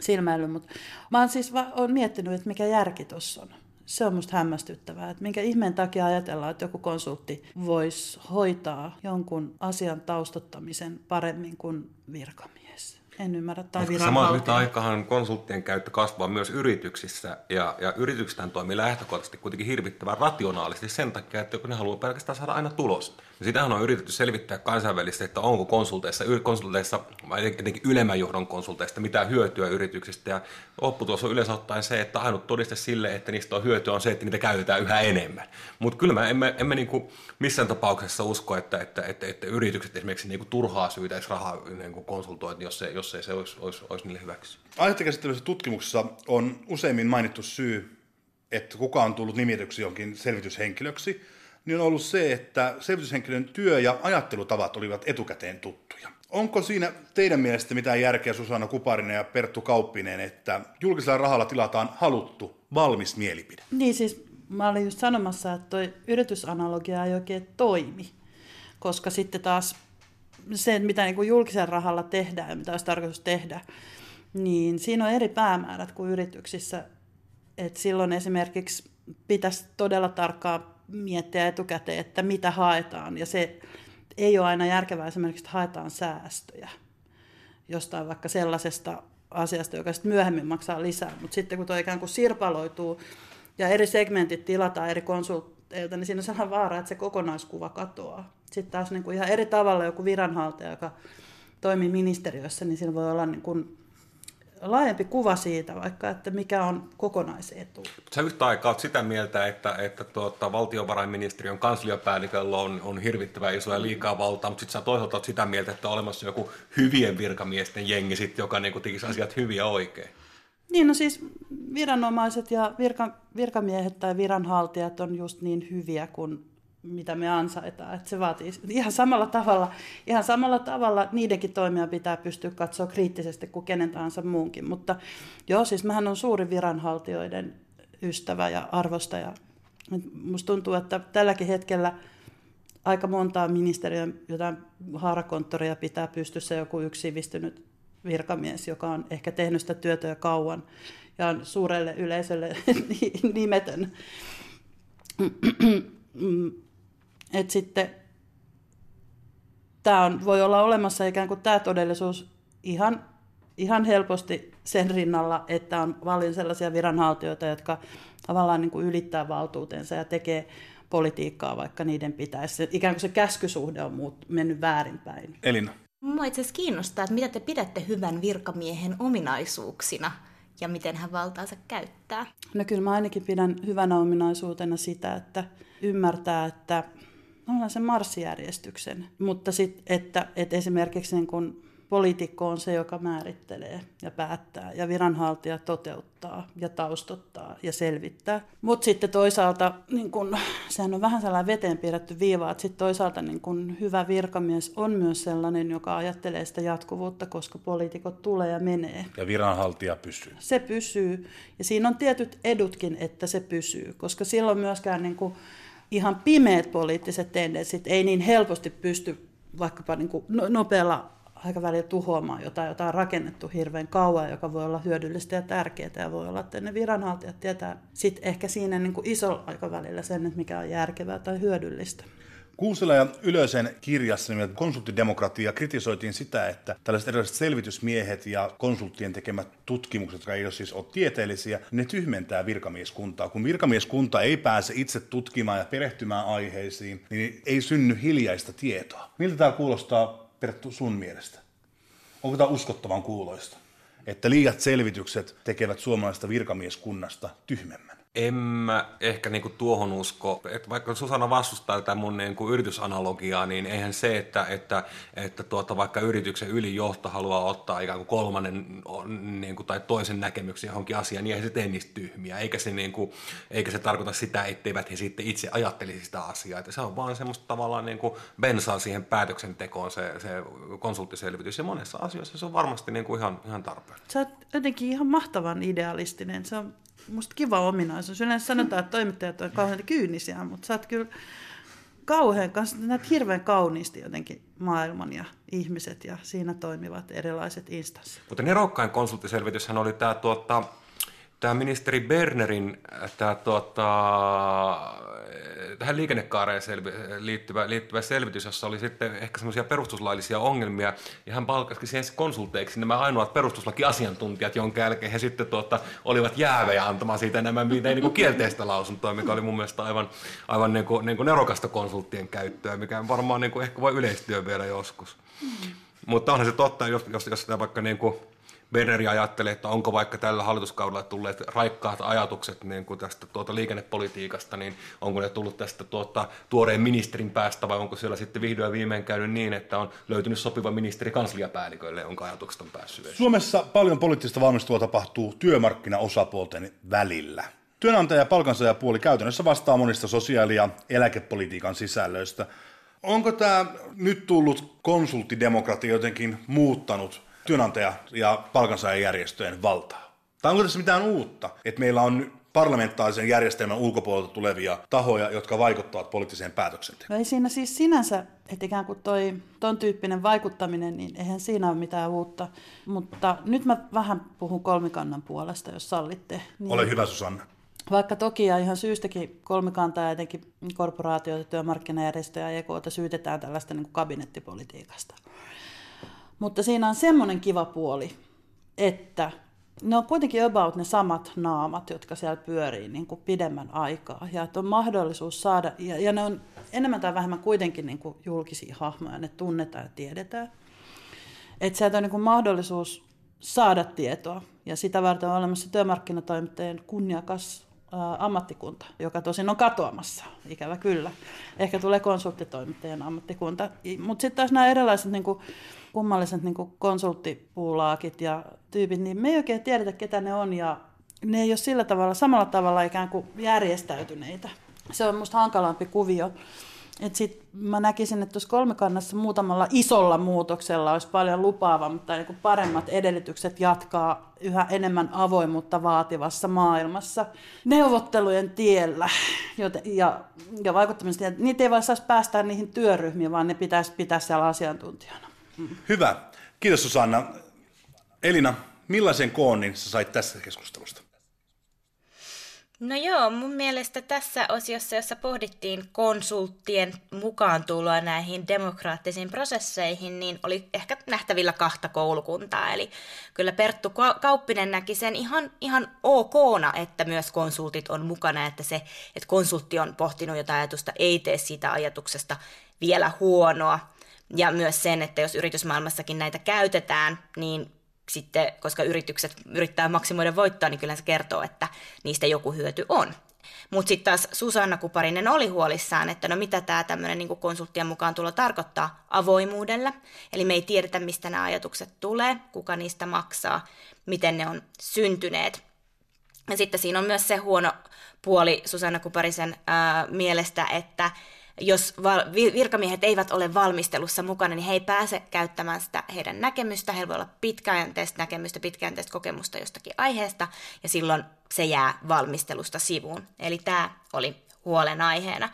silmäillyt, mutta mä oon siis va- oon miettinyt, että mikä järki tuossa on. Se on musta hämmästyttävää, että minkä ihmeen takia ajatellaan, että joku konsultti voisi hoitaa jonkun asian taustottamisen paremmin kuin virkamies. En ymmärrä. Tai Samaan yhtä aikahan konsulttien käyttö kasvaa myös yrityksissä, ja, ja yrityksethän toimii lähtökohtaisesti kuitenkin hirvittävän rationaalisesti sen takia, että ne haluaa pelkästään saada aina tulosta. Ja sitähän on yritetty selvittää kansainvälisesti, että onko konsulteissa, konsulteissa vai etenkin ylemmän johdon konsulteista mitään hyötyä yrityksistä. Ja lopputulos on yleensä ottaen se, että ainut todiste sille, että niistä on hyötyä on se, että niitä käytetään yhä enemmän. Mutta kyllä me emme, emme niinku missään tapauksessa usko, että, että, että, että yritykset esimerkiksi niinku turhaa syytäisi rahaa niinku konsultoida, jos, se, jos ei se olisi, olisi, olisi niille hyväksi. Aihettakäsittelyssä tutkimuksessa on useimmin mainittu syy, että kuka on tullut nimityksi jonkin selvityshenkilöksi – niin on ollut se, että selvityshenkilön työ ja ajattelutavat olivat etukäteen tuttuja. Onko siinä teidän mielestä mitään järkeä, Susanna Kuparinen ja Perttu Kauppinen, että julkisella rahalla tilataan haluttu, valmis mielipide? Niin siis mä olin just sanomassa, että toi yritysanalogia ei oikein toimi, koska sitten taas se, mitä niin kuin julkisella rahalla tehdään ja mitä olisi tarkoitus tehdä, niin siinä on eri päämäärät kuin yrityksissä. Et silloin esimerkiksi pitäisi todella tarkkaan miettiä etukäteen, että mitä haetaan. Ja se ei ole aina järkevää esimerkiksi, että haetaan säästöjä jostain vaikka sellaisesta asiasta, joka sitten myöhemmin maksaa lisää. Mutta sitten kun tuo ikään kuin sirpaloituu ja eri segmentit tilataan eri konsultteilta, niin siinä on sellainen vaara, että se kokonaiskuva katoaa. Sitten taas niin kuin ihan eri tavalla joku viranhaltija, joka toimii ministeriössä, niin sillä voi olla niin kuin laajempi kuva siitä vaikka, että mikä on kokonaisetu. Sä yhtä aikaa olet sitä mieltä, että, että tuota, valtiovarainministeriön kansliapäälliköllä on, on hirvittävä iso ja liikaa valtaa, mutta sitten sä toisaalta olet sitä mieltä, että on olemassa joku hyvien virkamiesten jengi, sit, joka niin tekisi asiat hyvin ja oikein. Niin, no siis viranomaiset ja virka, virkamiehet tai viranhaltijat on just niin hyviä kuin mitä me ansaitaan. Että se vaatii ihan samalla tavalla, ihan samalla tavalla niidenkin toimia pitää pystyä katsoa kriittisesti kuin kenen tahansa muunkin. Mutta joo, siis mähän on suuri viranhaltijoiden ystävä ja arvostaja. Musta tuntuu, että tälläkin hetkellä aika montaa ministeriön jotain haarakonttoria pitää pystyssä joku yksi sivistynyt virkamies, joka on ehkä tehnyt sitä työtä jo kauan ja on suurelle yleisölle nimetön. Et sitten tämä on, voi olla olemassa ikään kuin tämä todellisuus ihan, ihan helposti sen rinnalla, että on paljon sellaisia viranhaltijoita, jotka tavallaan niin kuin ylittää valtuutensa ja tekee politiikkaa, vaikka niiden pitäisi. Ikään kuin se käskysuhde on muut, mennyt väärinpäin. Elina. Mua itse asiassa kiinnostaa, että mitä te pidätte hyvän virkamiehen ominaisuuksina ja miten hän valtaansa käyttää. No kyllä mä ainakin pidän hyvänä ominaisuutena sitä, että ymmärtää, että sen marssijärjestyksen, mutta sitten, että, että esimerkiksi niin kun poliitikko on se, joka määrittelee ja päättää ja viranhaltija toteuttaa ja taustottaa ja selvittää. Mutta sitten toisaalta, niin kun, sehän on vähän sellainen veteen piirretty viiva, että sitten toisaalta niin kun hyvä virkamies on myös sellainen, joka ajattelee sitä jatkuvuutta, koska poliitikot tulee ja menee. Ja viranhaltija pysyy. Se pysyy. Ja siinä on tietyt edutkin, että se pysyy, koska silloin myöskään niin kun, ihan pimeät poliittiset tendenssit ei niin helposti pysty vaikkapa niin kuin no, nopealla aikavälillä tuhoamaan jotain, jota on rakennettu hirveän kauan, joka voi olla hyödyllistä ja tärkeää, ja voi olla, että ne viranhaltijat tietää sitten ehkä siinä niin kuin isolla aikavälillä sen, että mikä on järkevää tai hyödyllistä. Kuusela ja Ylösen kirjassa nimeltä konsulttidemokratia kritisoitiin sitä, että tällaiset erilaiset selvitysmiehet ja konsulttien tekemät tutkimukset, jotka ei ole siis ole tieteellisiä, ne tyhmentää virkamieskuntaa. Kun virkamieskunta ei pääse itse tutkimaan ja perehtymään aiheisiin, niin ei synny hiljaista tietoa. Miltä tämä kuulostaa Perttu sun mielestä? Onko tämä uskottavan kuuloista? Että liiat selvitykset tekevät suomalaista virkamieskunnasta tyhmemmän en mä ehkä niinku tuohon usko, että vaikka Susanna vastustaa tätä mun niinku yritysanalogiaa, niin eihän se, että, että, että tuota, vaikka yrityksen ylijohto haluaa ottaa ikään kuin kolmannen niinku, tai toisen näkemyksen johonkin asiaan, niin eihän se tee niistä tyhmiä, eikä se, niinku, eikä se tarkoita sitä, etteivät he sitten itse ajattelisi sitä asiaa, että se on vaan semmoista tavallaan niinku bensaa siihen päätöksentekoon se, se konsulttiselvitys, ja monessa asiassa se on varmasti niinku ihan, ihan tarpeen. Sä oot jotenkin ihan mahtavan idealistinen, se on musta kiva ominaisuus. Yleensä sanotaan, että toimittajat on kauhean kyynisiä, mutta sä oot kyllä kauhean kanssa, näet hirveän kauniisti jotenkin maailman ja ihmiset ja siinä toimivat erilaiset instanssit. Mutta nerokkain konsulttiselvityshän oli tämä tuota, tämä ministeri Bernerin tämä, tuota, tähän liikennekaareen selvi, liittyvä, liittyvä selvitys, jossa oli sitten ehkä semmoisia perustuslaillisia ongelmia, ja hän palkkasi siihen konsulteiksi nämä ainoat perustuslakiasiantuntijat, jonka jälkeen he sitten tuota, olivat jäävejä antamaan siitä enemmän niin kuin kielteistä lausuntoa, mikä oli mun mielestä aivan, aivan niin kuin, niin kuin nerokasta konsulttien käyttöä, mikä varmaan niin kuin ehkä voi yleistyä vielä joskus. Mm. Mutta onhan se totta, jos, jos, jos sitä vaikka niin kuin, Berneri ajattelee, että onko vaikka tällä hallituskaudella tulleet raikkaat ajatukset niin kuin tästä tuota liikennepolitiikasta, niin onko ne tullut tästä tuota, tuoreen ministerin päästä vai onko siellä sitten vihdoin viimein käynyt niin, että on löytynyt sopiva ministeri kansliapäällikölle, jonka ajatukset on päässyt Suomessa paljon poliittista valmistelua tapahtuu työmarkkinaosapuolten välillä. Työnantaja- ja palkansaajapuoli käytännössä vastaa monista sosiaali- ja eläkepolitiikan sisällöistä. Onko tämä nyt tullut konsulttidemokratia jotenkin muuttanut työnantaja- ja palkansaajajärjestöjen valtaa? Tai onko tässä mitään uutta, että meillä on parlamentaarisen järjestelmän ulkopuolelta tulevia tahoja, jotka vaikuttavat poliittiseen päätöksentekoon? No ei siinä siis sinänsä, että ikään kuin toi, ton tyyppinen vaikuttaminen, niin eihän siinä ole mitään uutta. Mutta nyt mä vähän puhun kolmikannan puolesta, jos sallitte. Niin Ole hyvä Susanna. Vaikka toki ja ihan syystäkin kolmikantaa ja etenkin korporaatioita, työmarkkinajärjestöjä ja EKta syytetään tällaista niin kuin kabinettipolitiikasta. Mutta siinä on semmoinen kiva puoli, että ne on kuitenkin about ne samat naamat, jotka siellä pyörii niin kuin pidemmän aikaa. Ja että on mahdollisuus saada, ja, ja ne on enemmän tai vähemmän kuitenkin niin kuin julkisia hahmoja, ne tunnetaan ja tiedetään. Että sieltä on niin kuin mahdollisuus saada tietoa. Ja sitä varten on olemassa työmarkkinatoimittajien kunniakas ammattikunta, joka tosin on katoamassa, ikävä kyllä. Ehkä tulee konsulttitoimittajien ammattikunta. Mutta sitten taas nämä erilaiset niin kuin, kummalliset niin konsulttipuulaakit ja tyypit, niin me ei oikein tiedetä, ketä ne on, ja ne ei ole sillä tavalla, samalla tavalla ikään kuin järjestäytyneitä. Se on musta hankalampi kuvio. Et sit mä näkisin, että tuossa kolmikannassa muutamalla isolla muutoksella olisi paljon lupaavammat niin paremmat edellytykset jatkaa yhä enemmän avoimuutta vaativassa maailmassa neuvottelujen tiellä joten, ja, ja vaikuttamisen tiellä. Niitä ei vaan saisi päästä niihin työryhmiin, vaan ne pitäisi pitää siellä asiantuntijana. Hyvä. Kiitos Susanna. Elina, millaisen koonnin sä sait tässä keskustelusta? No joo, mun mielestä tässä osiossa, jossa pohdittiin konsulttien mukaan tuloa näihin demokraattisiin prosesseihin, niin oli ehkä nähtävillä kahta koulukuntaa. Eli kyllä Perttu Kauppinen näki sen ihan, ihan okna, että myös konsultit on mukana, että se, että konsultti on pohtinut jotain ajatusta, ei tee siitä ajatuksesta vielä huonoa. Ja myös sen, että jos yritysmaailmassakin näitä käytetään, niin sitten, koska yritykset yrittää maksimoida voittoa, niin kyllä se kertoo, että niistä joku hyöty on. Mutta sitten taas Susanna Kuparinen oli huolissaan, että no mitä tämä tämmöinen niin konsulttien mukaan tulo tarkoittaa avoimuudella. Eli me ei tiedetä, mistä nämä ajatukset tulee, kuka niistä maksaa, miten ne on syntyneet. Ja sitten siinä on myös se huono puoli Susanna Kuparisen ää, mielestä, että jos virkamiehet eivät ole valmistelussa mukana, niin he ei pääse käyttämään sitä heidän näkemystä. Heillä voi olla pitkäjänteistä näkemystä, pitkäjänteistä kokemusta jostakin aiheesta, ja silloin se jää valmistelusta sivuun. Eli tämä oli huolenaiheena.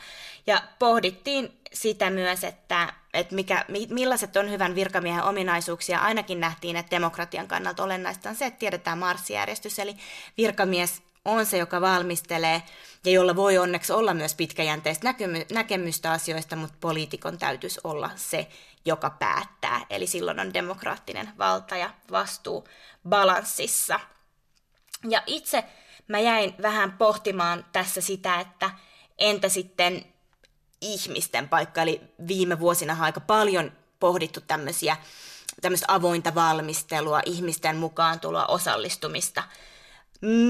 Ja pohdittiin sitä myös, että, että mikä, millaiset on hyvän virkamiehen ominaisuuksia. Ainakin nähtiin, että demokratian kannalta olennaista on se, että tiedetään marssijärjestys, eli virkamies on se, joka valmistelee ja jolla voi onneksi olla myös pitkäjänteistä näkemystä asioista, mutta poliitikon täytyisi olla se, joka päättää. Eli silloin on demokraattinen valta ja vastuu balanssissa. Ja itse mä jäin vähän pohtimaan tässä sitä, että entä sitten ihmisten paikka, eli viime vuosina on aika paljon pohdittu tämmöisiä, tämmöistä avointa valmistelua, ihmisten mukaan tuloa, osallistumista –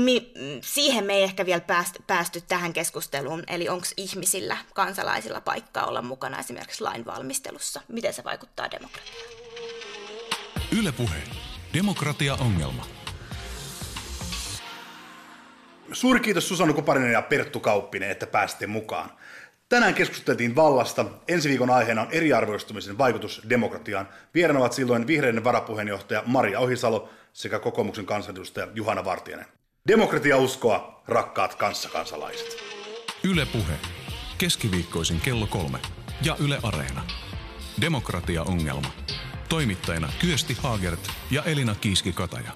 Mi- siihen me ei ehkä vielä päästy, päästy tähän keskusteluun, eli onko ihmisillä, kansalaisilla paikkaa olla mukana esimerkiksi lainvalmistelussa? Miten se vaikuttaa demokratiaan? Ylepuhe. Demokratia-ongelma. Suuri kiitos Susanna Kuparinen ja Perttu Kauppinen, että pääsitte mukaan. Tänään keskusteltiin vallasta. Ensi viikon aiheena on eriarvoistumisen vaikutus demokratiaan. Vieraana ovat silloin vihreiden varapuheenjohtaja Maria Ohisalo sekä kokoomuksen kansanedustaja Juhana Vartiainen. Demokratia uskoa, rakkaat kanssakansalaiset. Yle Puhe. Keskiviikkoisin kello kolme. Ja Yle Areena. Demokratia-ongelma. Toimittajina Kyösti Haagert ja Elina Kiiski-Kataja.